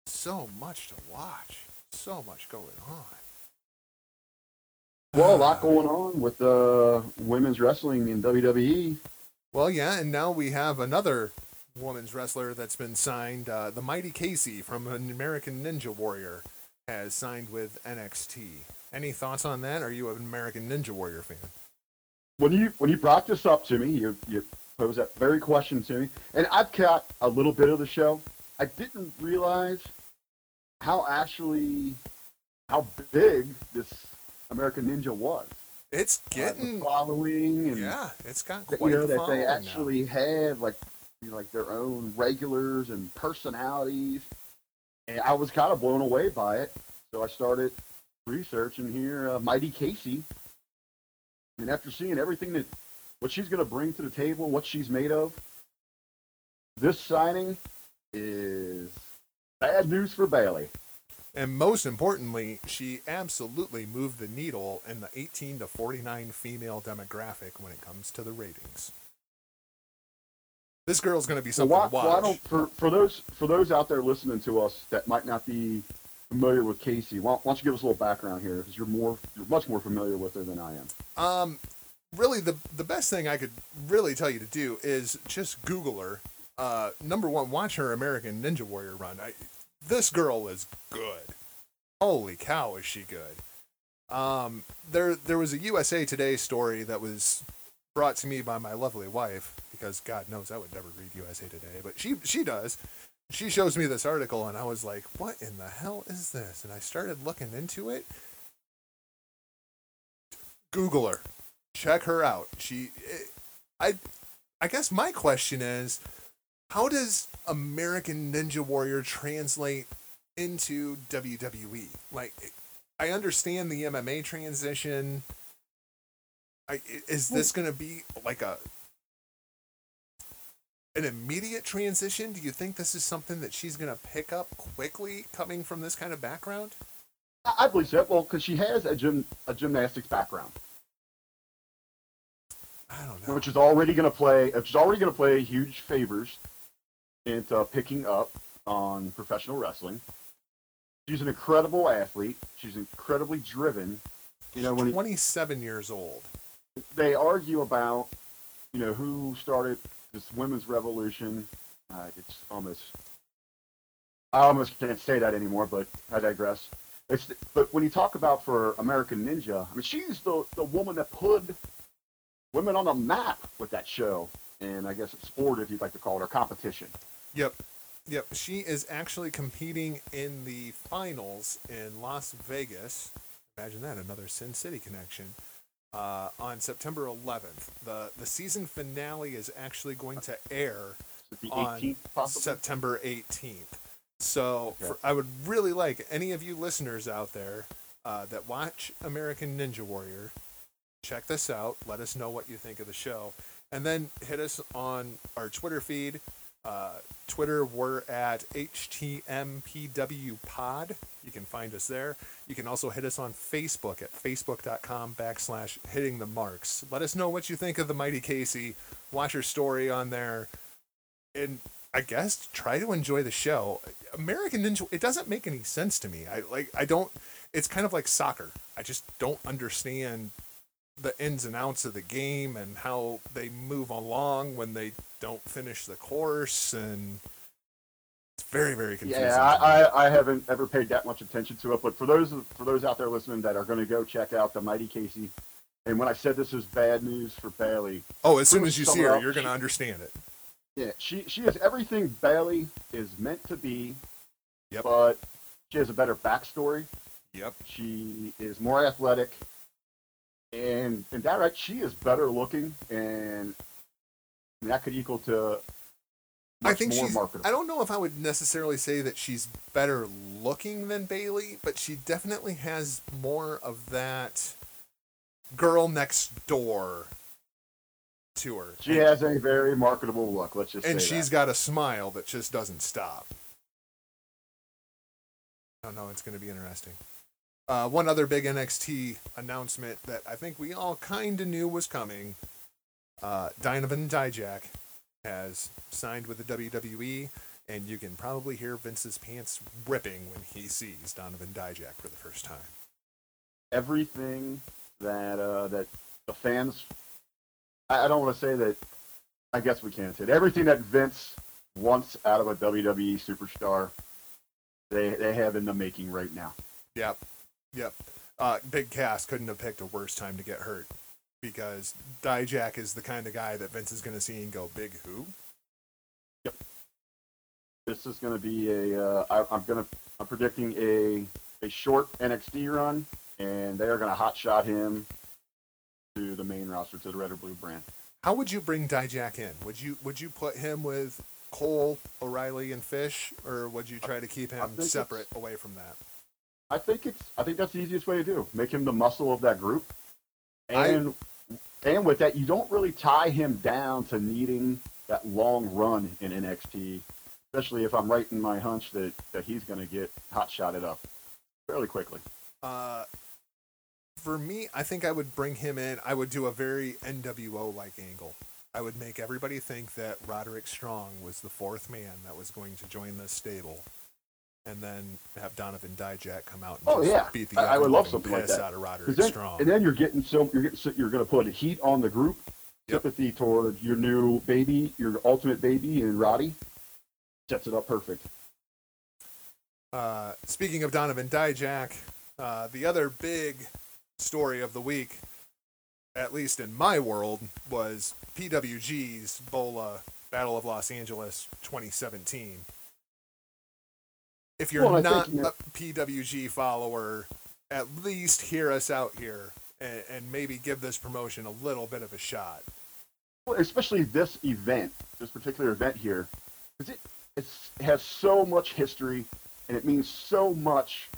So much to watch. So much going on. Well, a lot going on with uh, women's wrestling in. WWE. Well, yeah, and now we have another woman's wrestler that's been signed. Uh, the Mighty Kacy from an American Ninja Warrior has signed with NXT. Any thoughts on that? Are you an American Ninja Warrior fan? When you when you brought this up to me, you you posed that very question to me, and I've caught a little bit of the show. I didn't realize how actually how big this American Ninja was. It's Uh, getting following and yeah, it's got quite you know that they following now. actually have like you know, like their own regulars and personalities, and I was kind of blown away by it. So I started researching here. Uh, Mighty Kacy, and after seeing everything that what she's going to bring to the table, what she's made of, this signing is bad news for Bayley. And most importantly, she absolutely moved the needle in the 18 to 49 female demographic when it comes to the ratings. This girl's going to be So something why, to watch. why don't for, for those for those out there listening to us that might not be familiar with Kacy, why, why don't you give us a little background here because you're more you're much more familiar with her than I am. Um, really, the the best thing I could really tell you to do is just Google her. Uh, number one, watch her American Ninja Warrior run. I, this girl is good. Holy cow, is she good? Um, there there was a USA Today story that was brought to me by my lovely wife because God knows I would never read USA Today, but she she does. she shows me this article, and I was like, "What in the hell is this?" And I started looking into it. Google her, check her out. She, I, I guess my question is, how does American Ninja Warrior translate into WWE? Like, I understand the MMA transition. I, is hmm. this going to be like a an immediate transition? Do you think this is something that she's going to pick up quickly coming from this kind of background? I, believe so. Well, because she has a gym a gymnastics background, I don't know. which is already going to play. Which is already going to play huge favors into picking up on professional wrestling. She's an incredible athlete. She's incredibly driven. You know, when he, 27 years old. they argue about, you know, who started this women's revolution. Uh, it's almost, I almost can't say that anymore, but I digress. It's, but when you talk about for American Ninja, I mean, she's the, the woman that put women on the map with that show. And I guess it's sport, if you'd like to call it, or competition. Yep. Yep. She is actually competing in the finals in Las Vegas. Imagine that, another Sin City connection. Uh, on September 11th. The the season finale is actually going to air on 18th, possibly? September 18th. So Okay. for, I would really like any of you listeners out there uh, that watch American Ninja Warrior, check this out. Let us know what you think of the show, and then hit us on our Twitter feed. Uh, Twitter, we're at HTMPW Pod. You can find us there. You can also hit us on Facebook at facebook.com backslash hitting the marks. Let us know what you think of the Mighty Kacy. Watch her story on there. And I guess try to enjoy the show. American Ninja it doesn't make any sense to me. I like I don't it's kind of like soccer. I just don't understand the ins and outs of the game and how they move along when they don't finish the course and it's very very confusing. Yeah, I, I, I haven't ever paid that much attention to it, but for those for those out there listening that are going to go check out the Mighty Kacy, and when I said this is bad news for Bayley, oh, as soon as you see her, up, you're going to understand it. yeah, she she is everything Bayley is meant to be, Yep. but she has a better backstory. Yep. She is more athletic, and and that right, she is better looking, and that could equal to. I think she's. marketable. I don't know if I would necessarily say that she's better looking than Bayley, but she definitely has more of that girl next door to her. She has a very marketable look. Let's just and she's that. got a smile that just doesn't stop. I don't know. It's going to be interesting. Uh, one other big NXT announcement that I think we all kind of knew was coming. Uh, Donovan Dijak has signed with the WWE, and you can probably hear Vince's pants ripping when he sees Donovan Dijak for the first time. everything that uh, that the fans. I, I don't want to say that. I guess we can say it. Everything that Vince wants out of a WWE superstar, they they have in the making right now. Yep. Yep. Uh, Big Cass couldn't have picked a worse time to get hurt because Dijak is the kind of guy that Vince is going to see and go, Big who? Yep. This is going to be a. Uh, I, I'm going to. I'm predicting a a short NXT run, and they are going to hotshot him to the main roster to the Red or Blue brand. How would you bring Dijak in? Would you would you put him with Cole, O'Reilly, and Fish, or would you try to keep him separate away from that? I think it's. I think that's the easiest way to do. Make him the muscle of that group, I- and and with that, you don't really tie him down to needing that long run in NXT. Especially if I'm right in my hunch that, that he's going to get hot shotted up fairly quickly. Uh, for me, I think I would bring him in. I would do a very NWO like angle. I would make everybody think that Roderick Strong was the fourth man that was going to join this stable, and then have Donovan Dijak come out and Oh, yeah. beat the I- I would love something like that. out of Roderick then- Strong. and then you're getting so you're getting so you're going to put heat on the group, Yep. sympathy toward your new baby, your ultimate baby, and Roddy. Sets it up perfect. Uh, speaking of Donovan Dijak, uh, the other big story of the week, at least in my world, was PWG's Bola Battle of Los Angeles 2017. If you're Well, not a PWG follower, at least hear us out here and, and maybe give this promotion a little bit of a shot. Well, especially this event, this particular event here, because it it's, it has so much history and it means so much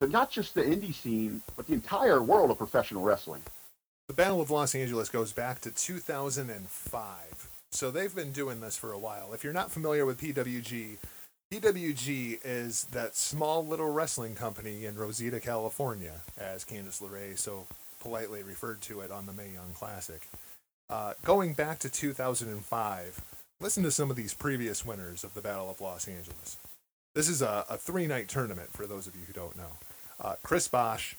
to not just the indie scene, but the entire world of professional wrestling. The Battle of Los Angeles goes back to 2005. So they've been doing this for a while. If you're not familiar with PWG, PWG is that small little wrestling company in Reseda, California, as Candice LeRae so politely referred to it on the Mae Young Classic. Uh, going back to 2005, listen to some of these previous winners of the Battle of Los Angeles. This is a, a three night tournament for those of you who don't know. Uh, Chris Bosh,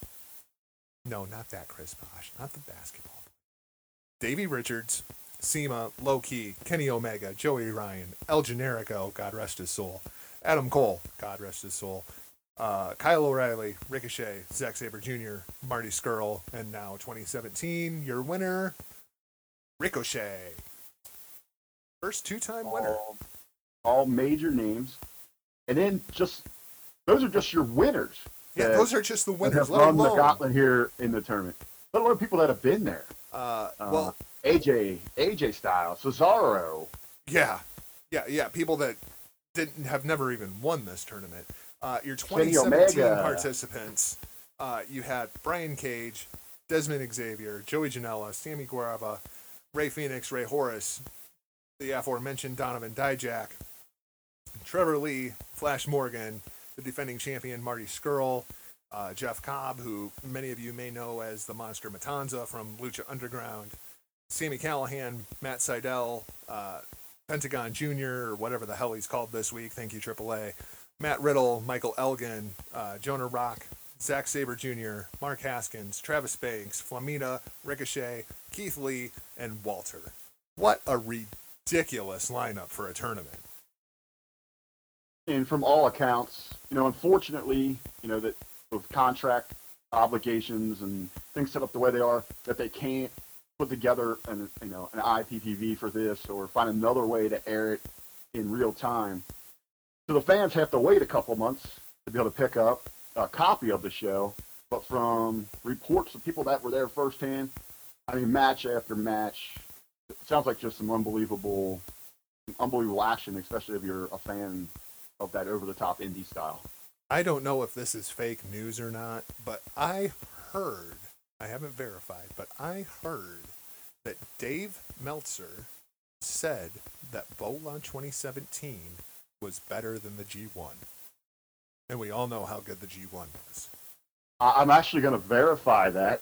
no, not that Chris Bosh, not the basketball. Davey Richards, CIMA, Low Ki, Kenny Omega, Joey Ryan, El Generico, God rest his soul, Adam Cole, God rest his soul, uh, Kyle O'Reilly, Ricochet, Zack Sabre Jr., Marty Scurll, and now 2017, your winner, Ricochet. First two time winner. All, all major names, and then just those are just your winners. Yeah, that- those are just the winners. have Let run the alone, gauntlet here in the tournament. Let alone people that have been there. uh, Uh, well, AJ, AJ Styles, Cesaro. Yeah, yeah, yeah. People that didn't have never even won this tournament. Uh, your 2017 participants, uh, you had Brian Cage, Desmond Xavier, Joey Janela, Sammy Guevara, Rey Fenix, Rey Horus, the aforementioned Donovan Dijak, Trevor Lee, Flash Morgan, the defending champion Marty Scurll, uh, Jeff Cobb, who many of you may know as the Monster Matanza from Lucha Underground, Sami Callihan, Matt Sydal, uh, Pentagon Jr., or whatever the hell he's called this week. Thank you, AAA. Matt Riddle, Michael Elgin, uh, Jonah Rock, Zack Sabre Jr., Mark Haskins, Travis Banks, Flamita, Ricochet, Keith Lee, and Walter. What a ridiculous lineup for a tournament. and from all accounts, you know, unfortunately, you know that with contract obligations and things set up the way they are, that they can't put together an you know an iPPV for this or find another way to air it in real time. So the fans have to wait a couple months to be able to pick up a copy of the show. But from reports of people that were there firsthand, I mean, match after match, it sounds like just some unbelievable, unbelievable action, especially if you're a fan of that over-the-top indie style. I don't know if this is fake news or not, but I heard, I haven't verified, but I heard that Dave Meltzer said that Bola 2017 was better than the G1. And we all know how good the G1 was. I'm actually going to verify that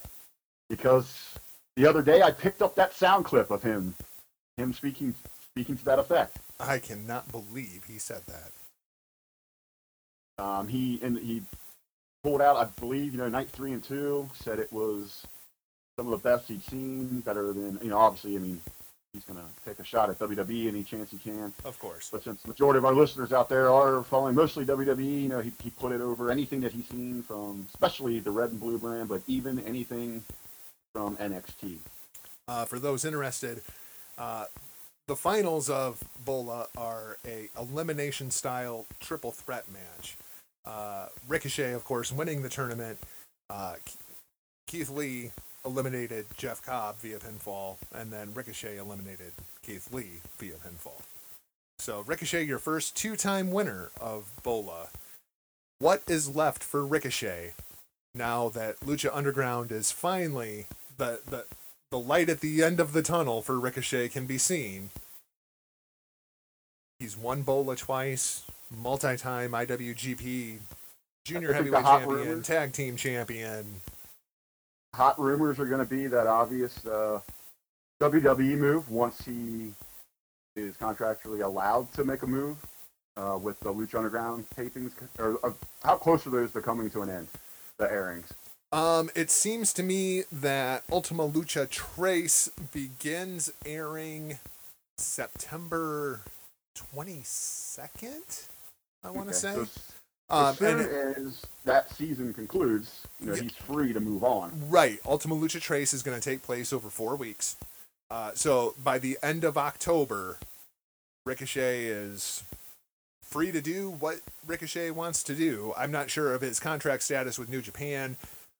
because the other day I picked up that sound clip of him, him speaking speaking to that effect. I cannot believe he said that. Um, he and he pulled out, I believe, you know, night three and two. Said it was some of the best he'd seen, better than you know. Obviously, I mean, he's going to take a shot at WWE any chance he can. Of course. But since the majority of our listeners out there are following mostly WWE, you know, he, he put it over anything that he's seen from, especially the red and blue brand, but even anything from NXT. Uh, for those interested, uh, the finals of Bola are a elimination style triple threat match. Uh, Ricochet, of course, winning the tournament. Uh, Keith Lee eliminated Jeff Cobb via pinfall, and then Ricochet eliminated Keith Lee via pinfall. So Ricochet, your first two-time winner of Bola. What is left for Ricochet now that Lucha Underground is finally the the the light at the end of the tunnel for Ricochet can be seen. He's won Bola twice, multi-time IWGP Junior I think the Heavyweight Champion, rumors- Tag Team Champion. Hot rumors are going to be that obvious uh, WWE move once he is contractually allowed to make a move uh, with the Lucha Underground tapings. Or, uh, how close are those to coming to an end? The airings. Um, it seems to me that Ultima Lucha Tres begins airing September 22nd, I want to Okay, say. so as- Um, as soon and as that season concludes, you know, Yeah. he's free to move on. Right. Ultima Lucha Tres is going to take place over four weeks. Uh, so by the end of October, Ricochet is free to do what Ricochet wants to do. I'm not sure of his contract status with New Japan.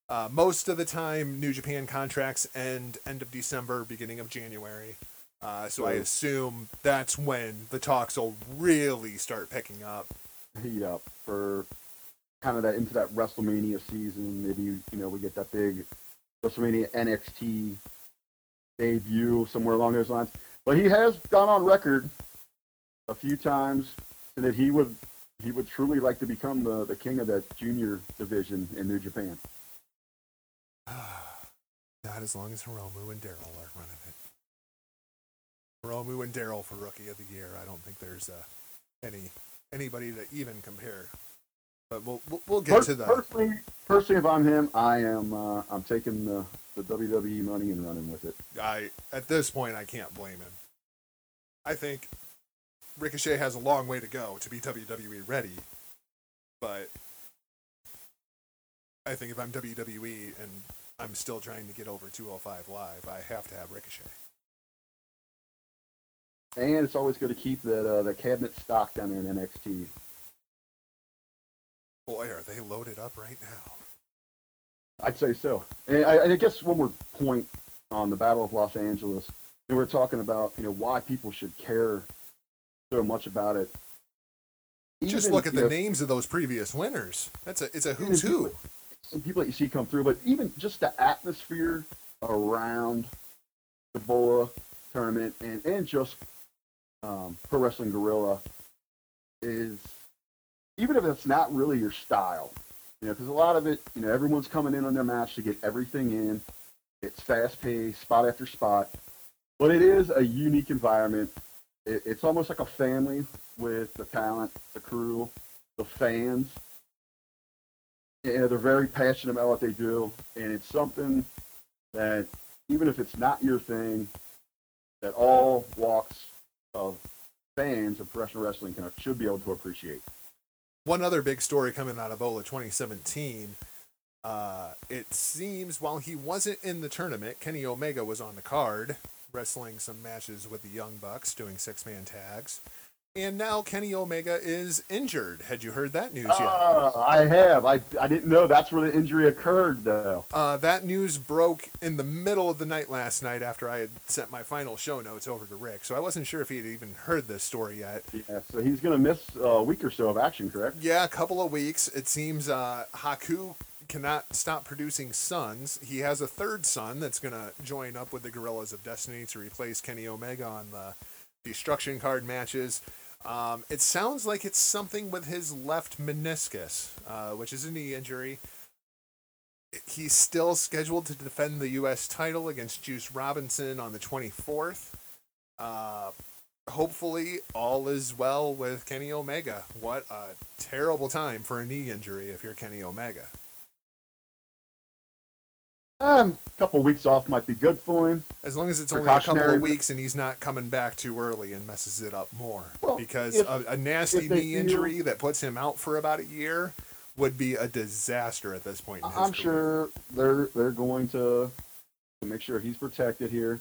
Uh, most of the time, New Japan contracts end end of December, beginning of January. Uh, so I assume that's when the talks will really start picking up. Heat up for kind of that into that WrestleMania season. Maybe you know we get that big WrestleMania NXT debut somewhere along those lines. But he has gone on record a few times that he would he would truly like to become the, the king of that junior division in New Japan. Not as long as Hiromu and Daryl are running it. Hiromu and Daryl for Rookie of the Year. I don't think there's uh, any anybody to even compare. But we'll we'll, we'll get to that. personally, personally, if I'm him, I am uh, I'm taking the, the WWE money and running with it. I at this point I can't blame him. I think Ricochet has a long way to go to be WWE ready, but I think if I'm WWE and I'm still trying to get over 205 live, I have to have Ricochet. And it's always good to keep that uh, the cabinet stock down there in NXT. Boy, are they loaded up right now. I'd say so. And I, and I guess one more point on the Battle of Los Angeles. We were talking about you know why people should care so much about it. Just look at the know, names of those previous winners. That's a it's a who's even who. Some people that you see come through, but even just the atmosphere around the Bola tournament and and just um, Pro Wrestling Guerrilla is even if it's not really your style, you know, because a lot of it, you know, everyone's coming in on their match to get everything in. It's fast paced, spot after spot, but it is a unique environment. It, it's almost like a family with the talent, the crew, the fans. Yeah, they're very passionate about what they do, and it's something that even if it's not your thing, that all walks of fans of professional wrestling can, should be able to appreciate. One other big story coming out of Bola 2017. Uh, it seems while he wasn't in the tournament, Kenny Omega was on the card, wrestling some matches with the Young Bucks, doing six man tags. And now Kenny Omega is injured. Had you heard that news yet? Uh, I have. I, I didn't know that's where the injury occurred, though. Uh, that news broke in the middle of the night last night after I had sent my final show notes over to Rick, so I wasn't sure if he had even heard this story yet. Yeah, so he's going to miss a week or so of action, correct? Yeah, a couple of weeks. It seems uh, Haku cannot stop producing sons. He has a third son that's going to join up with the Guerrillas of Destiny to replace Kenny Omega on the destruction card matches. Um, it sounds like it's something with his left meniscus, uh, which is a knee injury. He's still scheduled to defend the U.S. title against Juice Robinson on the 24th. Uh, hopefully, all is well with Kenny Omega. What a terrible time for a knee injury if you're Kenny Omega. Um, a couple weeks off might be good for him. As long as it's only a couple of weeks and he's not coming back too early and messes it up more. Well, because if- a, a nasty knee injury that puts him out for about a year would be a disaster at this point in his I'm career. sure they're they're going to, to make sure he's protected here.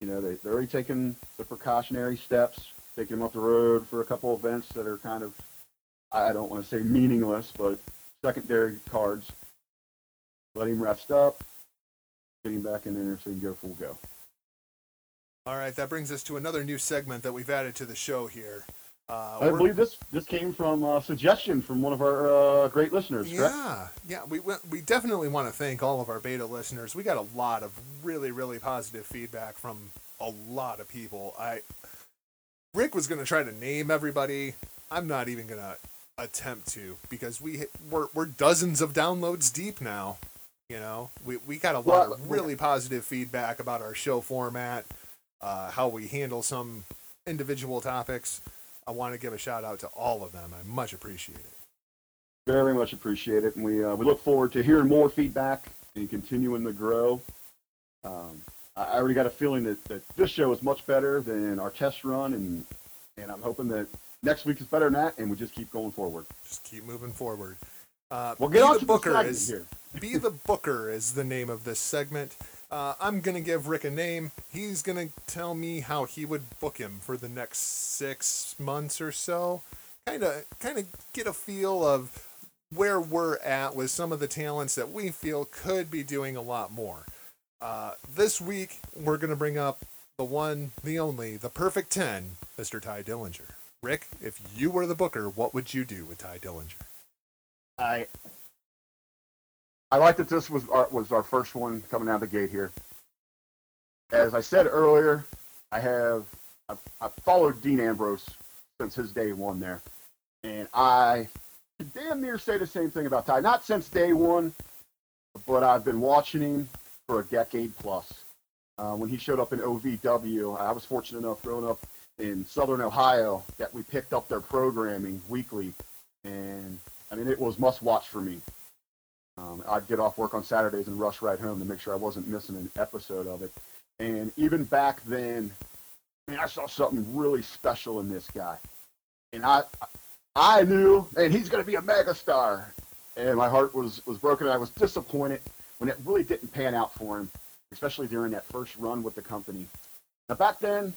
You know, they, they're already taking the precautionary steps, taking him off the road for a couple events that are kind of, I don't want to say meaningless, but secondary cards. Let him rest up, get him back in there so he can go full go. All right, that brings us to another new segment that we've added to the show here. Uh, I believe this this came from a suggestion from one of our uh, great listeners, correct? Yeah, yeah, we we- we definitely want to thank all of our beta listeners. We got a lot of really really positive feedback from a lot of people. I Rick was going to try to name everybody. I'm not even going to attempt to because we we're, we're dozens of downloads deep now. You know, we we got a lot Well, of really positive feedback about our show format, uh, how we handle some individual topics. I want to give a shout out to all of them. I much appreciate it. Very much appreciate it, and we uh, we look forward to hearing more feedback and continuing to grow. Um, I already got a feeling that, that this show is much better than our test run, and and I'm hoping that next week is better than that, and we just keep going forward. Just keep moving forward. Uh, Well, get on to Booker is here. Be the Booker is the name of this segment. Uh, I'm gonna give Rick a name. He's gonna tell me how he would book him for the next six months or so. Kind of, kind of get a feel of where we're at with some of the talents that we feel could be doing a lot more. Uh, this week, we're gonna bring up the one, the only, the perfect ten, Mr. Tye Dillinger. Rick, if you were the booker, what would you do with Tye Dillinger? I I like that this was our, was our first one coming out of the gate here. As I said earlier, I have I've, I've followed Dean Ambrose since his day one there, and I damn near say the same thing about Tye. Not since day one, but I've been watching him for a decade plus. Uh, when he showed up in OVW, I was fortunate enough growing up in Southern Ohio that we picked up their programming weekly, and I mean it was must watch for me. Um, I'd get off work on Saturdays and rush right home to make sure I wasn't missing an episode of it. And even back then, I mean, I saw something really special in this guy, and I, I knew, and he's going to be a megastar. And my heart was was broken. I was disappointed when it really didn't pan out for him, especially during that first run with the company. Now back then,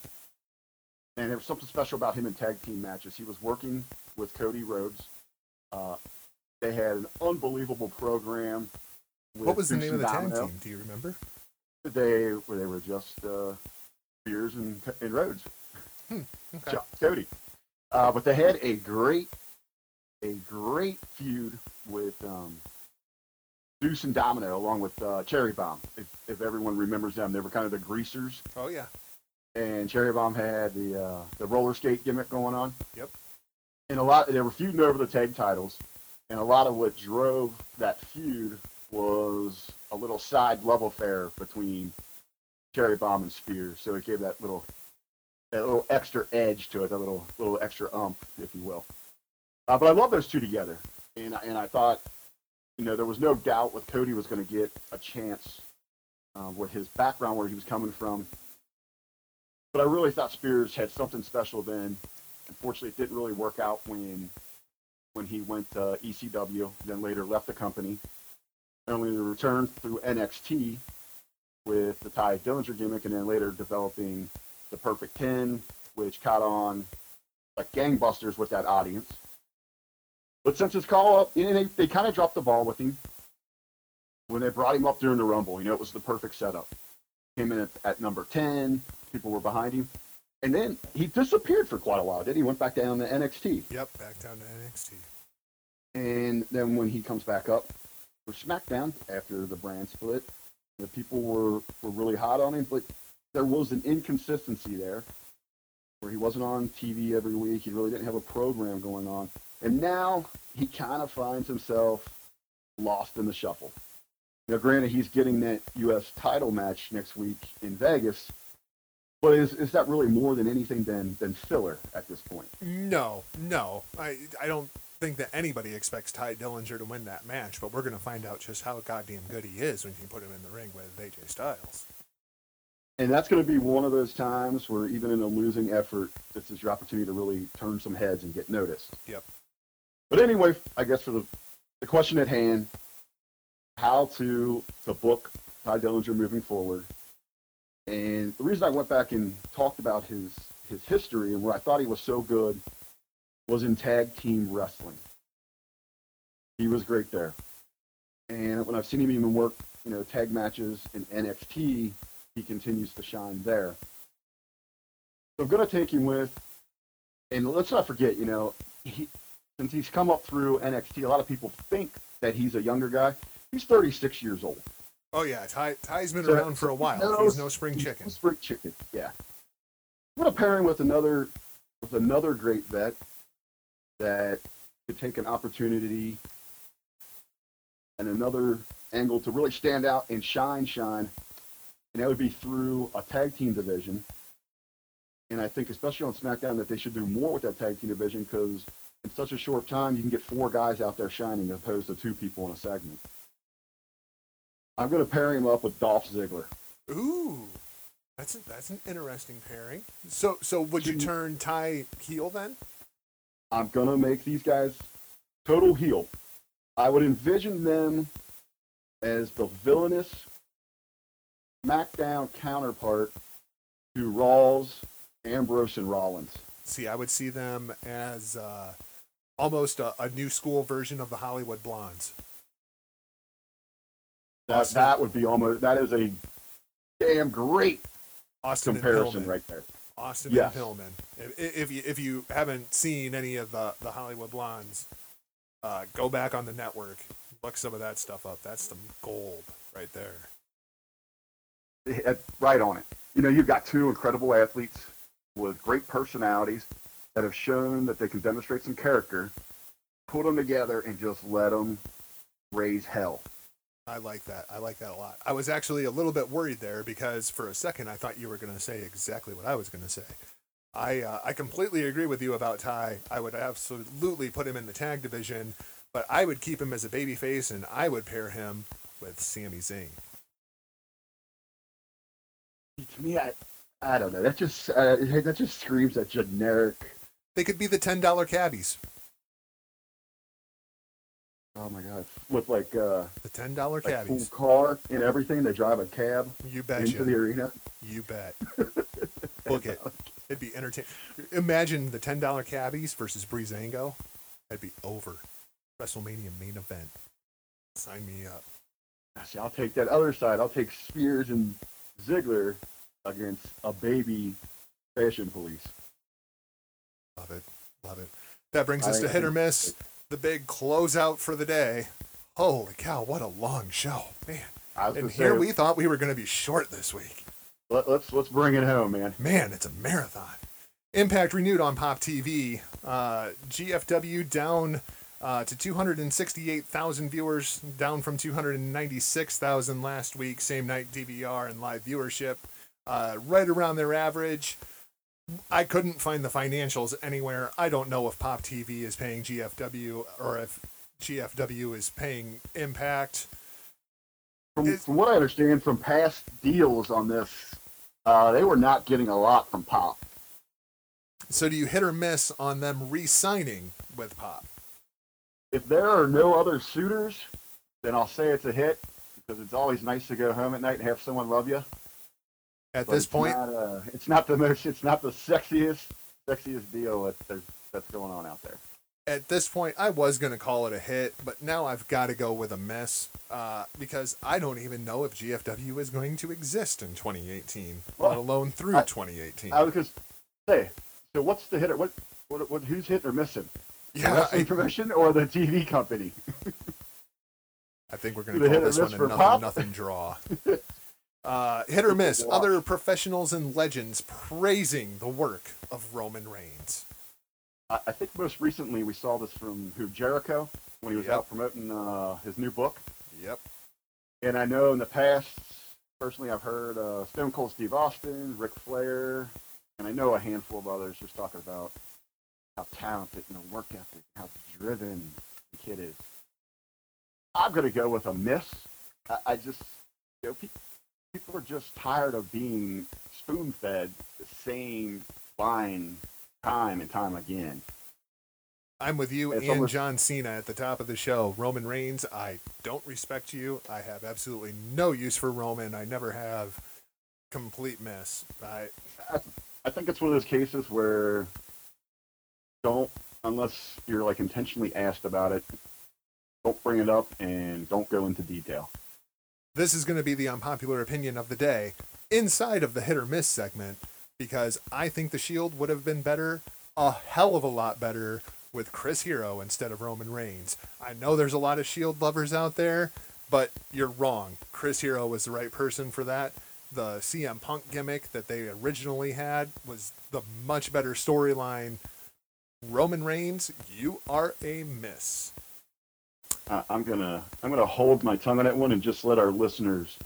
and there was something special about him in tag team matches. He was working with Cody Rhodes. Uh, they had an unbelievable program. What was the name of the tag team? Do you remember? They were they were just uh, Spears and, and Rhodes, Hmm, okay. Cody. Uh, but they had a great a great feud with um, Deuce and Domino, along with uh, Cherry Bomb. If, if everyone remembers them, they were kind of the greasers. Oh yeah. and Cherry Bomb had the uh, the roller skate gimmick going on. Yep. And a lot they were feuding over the tag titles, and a lot of what drove that feud was a little side love affair between Cherry Bomb and Spears. So it gave that little that little extra edge to it, that little little extra ump, if you will. Uh, but I love those two together, and and I thought, you know, there was no doubt with Cody was going to get a chance uh, with his background, where he was coming from, but I really thought Spears had something special then. Unfortunately, it didn't really work out when when he went to ECW, then later left the company, only to return through NXT with the Tye Dillinger gimmick, and then later developing the Perfect Ten, which caught on like gangbusters with that audience. But since his call up, know, they, they kind of dropped the ball with him when they brought him up during the Rumble. You know, it was the perfect setup. Came in at, at number 10, people were behind him. And then he disappeared for quite a while, did he? Went back down to NXT. Yep. Back down to NXT. And then when he comes back up for SmackDown after the brand split, the people were, were really hot on him, but there was an inconsistency there where he wasn't on TV every week. He really didn't have a program going on. And now he kind of finds himself lost in the shuffle. Now, granted, he's getting that U.S. title match next week in Vegas, but is, is that really more than anything than, than filler at this point? No, no. I I don't think that anybody expects Tye Dillinger to win that match, but we're gonna find out just how goddamn good he is when you put him in the ring with AJ Styles. And that's going to be one of those times where even in a losing effort, this is your opportunity to really turn some heads and get noticed. Yep. But anyway, I guess for the, the question at hand, how to to book Tye Dillinger moving forward. And the reason I went back and talked about his his history and where I thought he was so good was in tag team wrestling. He was great there. And when I've seen him even work, you know, tag matches in NXT, he continues to shine there. So I'm going to take him with, and let's not forget, you know, he, since he's come up through NXT, a lot of people think that he's a younger guy. He's 36 years old. Oh yeah, Tye Tye's been So- around for a while. No, He's no spring chicken. no spring chicken, yeah. I'm going to pair him with another with another great vet that could take an opportunity and another angle to really stand out and shine, shine, and that would be through a tag team division. And I think, especially on SmackDown, that they should do more with that tag team division because in such a short time, you can get four guys out there shining as opposed to two people in a segment. I'm going to pair him up with Dolph Ziggler. Ooh, that's a, that's an interesting pairing. So so would you turn Tye heel then? I'm gonna make these guys total heel. I would envision them as the villainous SmackDown counterpart to Raw's Ambrose and Rollins. See, I would see them as uh, almost a, a new school version of the Hollywood Blondes. That, Austin- that would be almost that is a damn great Austin comparison right there. Austin Yes. and Pillman. If, if you if you haven't seen any of the the Hollywood Blondes, uh, go back on the network, look some of that stuff up. That's some gold right there. Right on it. You know, you've got two incredible athletes with great personalities that have shown that they can demonstrate some character. Put them together and just let them raise hell. I like that. I like that a lot. I was actually a little bit worried there because for a second I thought you were going to say exactly what I was going to say. I uh, I completely agree with you about Tye. I would absolutely put him in the tag division, but I would keep him as a babyface and I would pair him with Sami Zayn. To me, I, I don't know. That just uh, that just screams that generic. They could be the ten dollar cabbies. Oh my god! With like uh, The ten dollar like full cabbies. car and everything, they drive a cab You into betcha. the arena. You bet. Book it. It'd be entertaining. Imagine the ten dollar cabbies versus Breezango. That'd be over. WrestleMania main event. Sign me up. See, I'll take that other side. I'll take Spears and Ziggler against a baby fashion police. Love it. Love it. That brings I us to hit or miss. The big closeout for the day. Holy cow, what a long show. Man. And here say, we thought we were going to be short this week. let, let's let's bring it home, man. Man, it's a marathon. Impact renewed on Pop TV. Uh, GFW down uh, to 268,000 viewers, down from 296,000 last week. Same night DVR and live viewership, uh, right around their average. I couldn't find the financials anywhere. I don't know if Pop TV is paying GFW or if GFW is paying Impact. From, from what I understand from past deals on this, uh, they were not getting a lot from Pop. So do you hit or miss on them re-signing with Pop? If there are no other suitors, then I'll say it's a hit because it's always nice to go home at night and have someone love you. At But this point, not, uh, it's not the most, it's not the sexiest, sexiest deal that that's going on out there. at this point, I was going to call it a hit, but now I've got to go with a miss uh, because I don't even know if GFW is going to exist in 2018, let alone through I- 2018. I was just say, so what's the hitter? What, what, what who's hitting or missing? Yeah, I, promotion or the TV company? I think we're going to call this one a nothing, nothing draw. Uh, hit or miss. Other professionals and legends praising the work of Roman Reigns. I, think most recently we saw this from who Jericho when he was Yep. out promoting uh, his new book. Yep. And I know in the past, personally, I've heard uh, Stone Cold Steve Austin, Ric Flair, and I know a handful of others just talking about how talented and the work ethic, how driven the kid is. I'm going to go with a miss. I, I just, you know, people are just tired of being spoon fed the same line time and time again. I'm with you It's and almost- John Cena at the top of the show. Roman Reigns, I don't respect you. I have absolutely no use for Roman. I never have. Complete miss. I I think it's one of those cases where don't, unless you're like intentionally asked about it, don't bring it up and don't go into detail. This is going to be the unpopular opinion of the day inside of the hit or miss segment because I think the Shield would have been better, a hell of a lot better, with Chris Hero instead of Roman Reigns. I know there's a lot of Shield lovers out there, but you're wrong. Chris Hero was the right person for that. The CM Punk gimmick that they originally had was the much better storyline. Roman Reigns, you are a miss. Uh, I'm gonna I'm gonna hold my tongue on that one and just let our listeners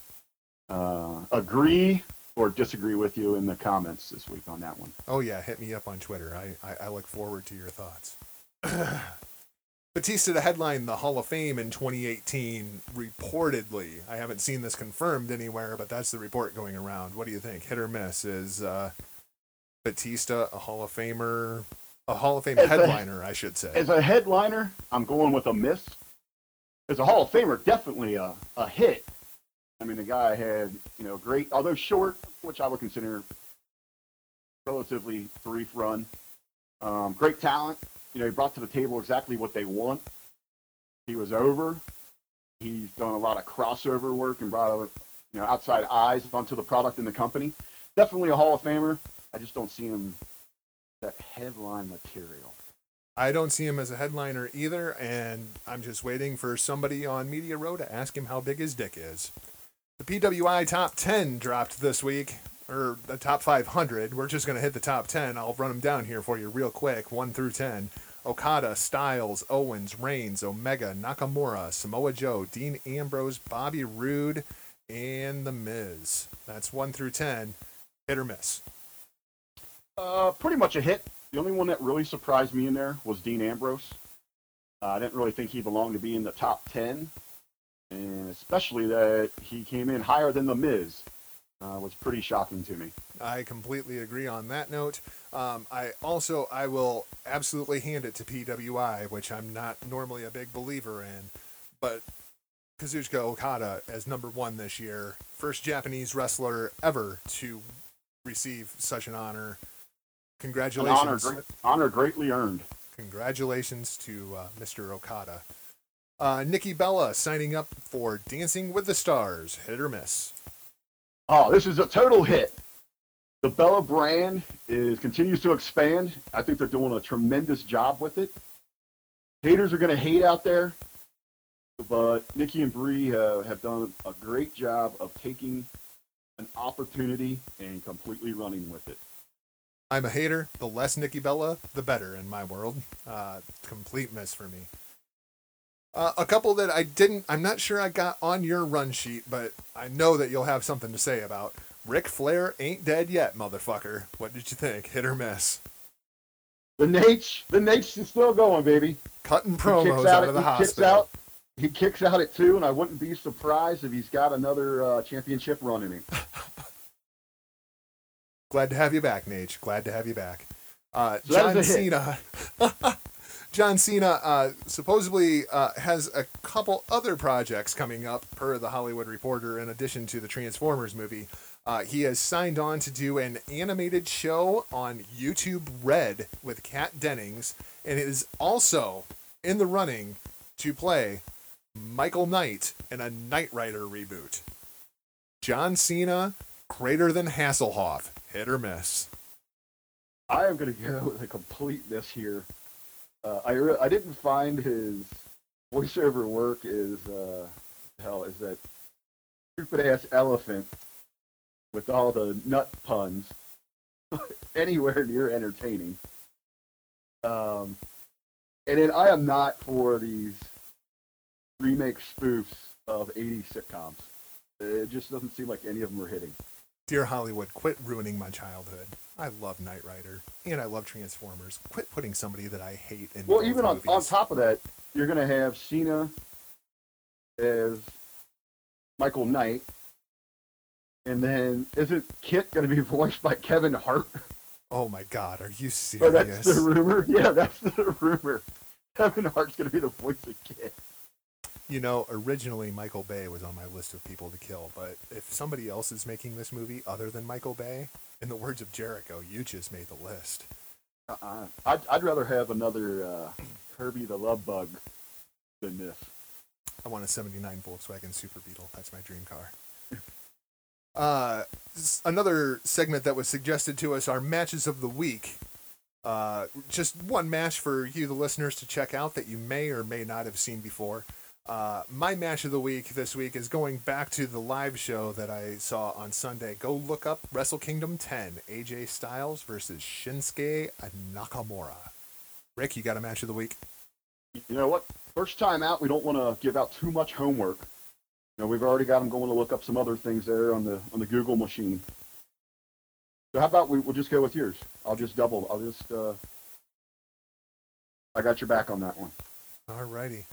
uh, agree or disagree with you in the comments this week on that one. Oh yeah, hit me up on Twitter. I, I, I look forward to your thoughts. Batista to headline the Hall of Fame in 2018, reportedly. I haven't seen this confirmed anywhere, but that's the report going around. What do you think? Hit or miss? Is uh, Batista a Hall of Famer? A Hall of Fame As headliner, I should say. As a headliner, I'm going with a miss. As a Hall of Famer, definitely a, a hit. I mean, the guy had, you know, great, although short, which I would consider relatively brief run. Um, great talent. You know, he brought to the table exactly what they want. He was over. He's done a lot of crossover work and brought, you know, outside eyes onto the product in the company. Definitely a Hall of Famer. I just don't see him that headline material. I don't see him as a headliner either, and I'm just waiting for somebody on Media Row to ask him how big his dick is. The PWI top 10 dropped this week, or the top 500. We're just going to hit the top 10. I'll run them down here for you real quick 1 through 10. Okada, Styles, Owens, Reigns, Omega, Nakamura, Samoa Joe, Dean Ambrose, Bobby Roode, and The Miz. That's 1 through 10. Hit or miss? Uh, pretty much a hit. The only one that really surprised me in there was Dean Ambrose. Uh, I didn't really think he belonged to be in the top 10, and especially that he came in higher than The Miz uh, was pretty shocking to me. I completely agree on that note. Um, I also I will absolutely hand it to PWI, which I'm not normally a big believer in, but Kazuchika Okada as number one this year, first Japanese wrestler ever to receive such an honor. Congratulations! An honor, great, honor greatly earned. Congratulations to uh, Mr. Okada. Uh, Nikki Bella signing up for Dancing with the Stars. Hit or miss? Oh, this is a total hit. The Bella brand is continues to expand. I think they're doing a tremendous job with it. Haters are going to hate out there, but Nikki and Brie uh, have done a great job of taking an opportunity and completely running with it. I'm a hater. The less Nikki Bella, the better in my world. Uh, complete miss for me. Uh, a couple that I didn't, I'm not sure I got on your run sheet, but I know that you'll have something to say about. Ric Flair ain't dead yet, motherfucker. What did you think? Hit or miss? The Naitch, the Naitch's is still going, baby. Cutting promos out, out, of the he hospital. Kicks out, he kicks out at two, and I wouldn't be surprised if he's got another uh, championship run in him. Glad to have you back, Naitch. Glad to have you back. Uh, so John Cena. John Cena uh, supposedly uh, has a couple other projects coming up, per the Hollywood Reporter, in addition to the Transformers movie. Uh, he has signed on to do an animated show on YouTube Red with Kat Dennings, and is also in the running to play Michael Knight in a Knight Rider reboot. John Cena, greater than Hasselhoff. Hit or miss? I am going to go with a complete miss here. Uh, I re- I didn't find his voiceover work is uh, hell is that stupid ass elephant with all the nut puns anywhere near entertaining. Um, and then I am not for these remake spoofs of 80s sitcoms. It just doesn't seem like any of them are hitting. Dear Hollywood, quit ruining my childhood. I love Knight Rider and I love Transformers. Quit putting somebody that I hate in. Well, even on, on top of that, you're going to have Cena as Michael Knight, and then isn't KITT going to be voiced by Kevin Hart? Oh my God, are you serious? Oh, that's the rumor. Yeah, that's the rumor. Kevin Hart's going to be the voice of KITT. You know, originally Michael Bay was on my list of people to kill, but if somebody else is making this movie other than Michael Bay, in the words of Jericho, you just made the list. Uh-uh. I'd, I'd rather have another uh, Herbie the Love Bug than this. I want a 79 Volkswagen Super Beetle. That's my dream car. Uh, another segment that was suggested to us are matches of the week. Uh, just one match for you, the listeners, to check out that you may or may not have seen before. Uh, my match of the week this week is going back to the live show that I saw on Sunday. Go look up Wrestle Kingdom 10, AJ Styles versus Shinsuke Nakamura. Rick, you got a match of the week? You know what? First time out, we don't want to give out too much homework. You know, we've already got them going to look up some other things there on the on the Google machine. So how about we, we'll just go with yours? I'll just double. I'll just. Uh, I got your back on that one. All righty.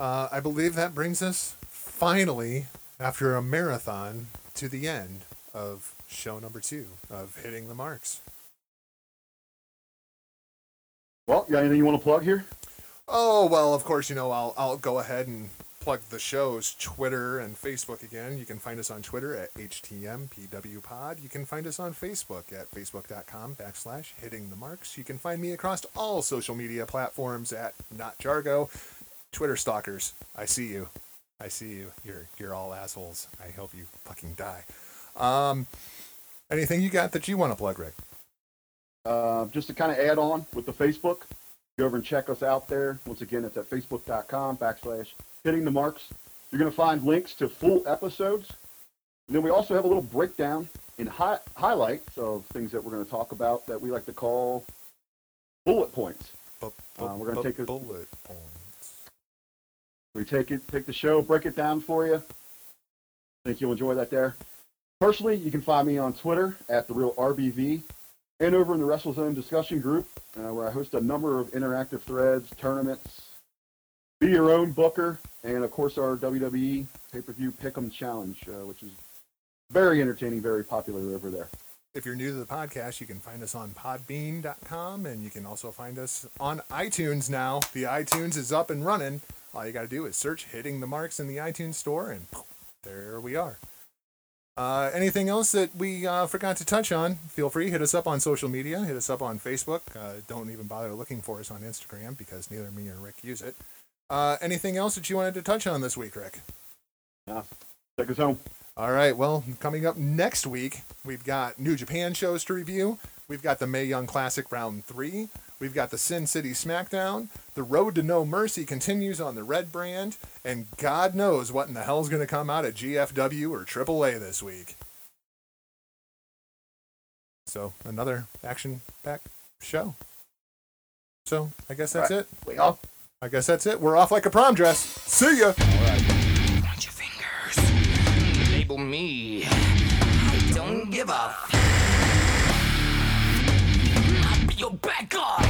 Uh, I believe that brings us finally, after a marathon, to the end of show number two of Hitting the Marks. Well, you got anything you want to plug here? Oh well, of course you know I'll I'll go ahead and plug the show's Twitter and Facebook again. You can find us on Twitter at HTMPWPod. You can find us on Facebook at facebook.com backslash hitting the marks. You can find me across all social media platforms at Not Jargo. Twitter stalkers, I see you. I see you. You're you're all assholes. I hope you fucking die. Um, anything you got that you want to plug, Rick? Uh, just to kind of add on with the Facebook, go over and check us out there. Once again, it's at facebook.com backslash hitting the marks. You're going to find links to full episodes. And then we also have a little breakdown in hi- highlights of things that we're going to talk about that we like to call bullet points. Bu- Uh, we're gonna take a- bullet points. We take it, take the show, break it down for you. Think you'll enjoy that there. Personally, you can find me on Twitter at the real RBV and over in the WrestleZone discussion group, uh, where I host a number of interactive threads, tournaments, be your own booker, and of course our WWE pay-per-view Pick'em Challenge, uh, which is very entertaining, very popular over there. If you're new to the podcast, you can find us on podbean.com and you can also find us on iTunes now. The iTunes is up and running. All you got to do is search Hitting the Marks in the iTunes store, and poof, there we are. Uh, anything else that we uh, forgot to touch on? Feel free, hit us up on social media, hit us up on Facebook. Uh, don't even bother looking for us on Instagram because neither me or Rick use it. Uh, anything else that you wanted to touch on this week, Rick? Yeah. Take us home. All right. Well, coming up next week, we've got New Japan shows to review. We've got the Mae Young Classic Round 3. We've got the Sin City SmackDown. The Road to No Mercy continues on the Red brand. And God knows what in the hell's going to come out at GFW or AAA this week. So, another action packed show. So, I guess that's All it. We off. I guess that's it. We're off like a prom dress. See ya. Point your fingers. Label me. I don't give up. I'll be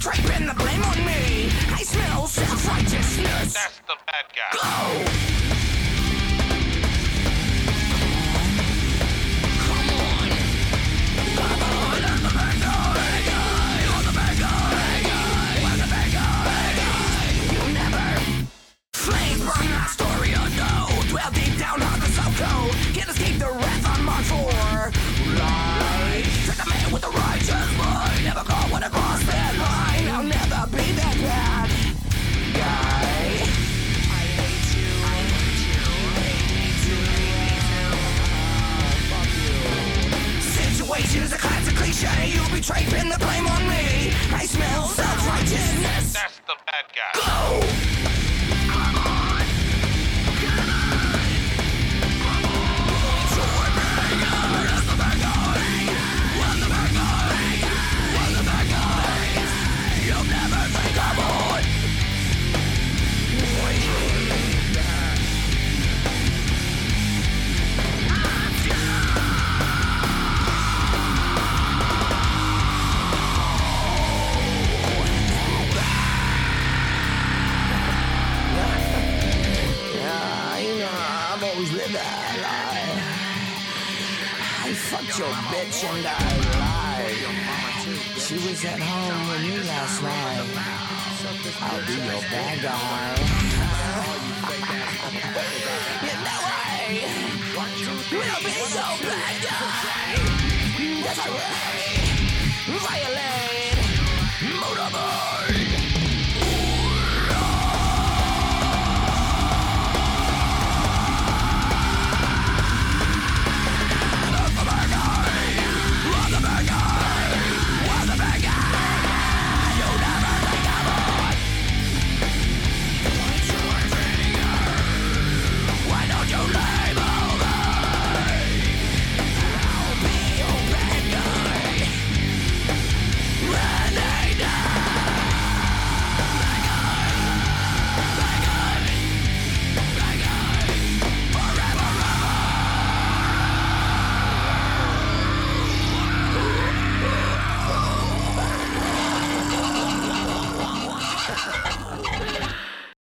draping the blame on me. I smell self-righteousness. That's the bad guy. Go! Flames burn that guy. On the back of the guy. You never flame run that story unknown. Dwell deep down on the Soko. Cliche. You betray, pin the blame on me. I smell self-righteousness. That's the bad guy. Go! Fucked your bitch and I lied. She was at home with me last night. I'll be your bad guy. you know I will be your bad guy. That's right. Violent.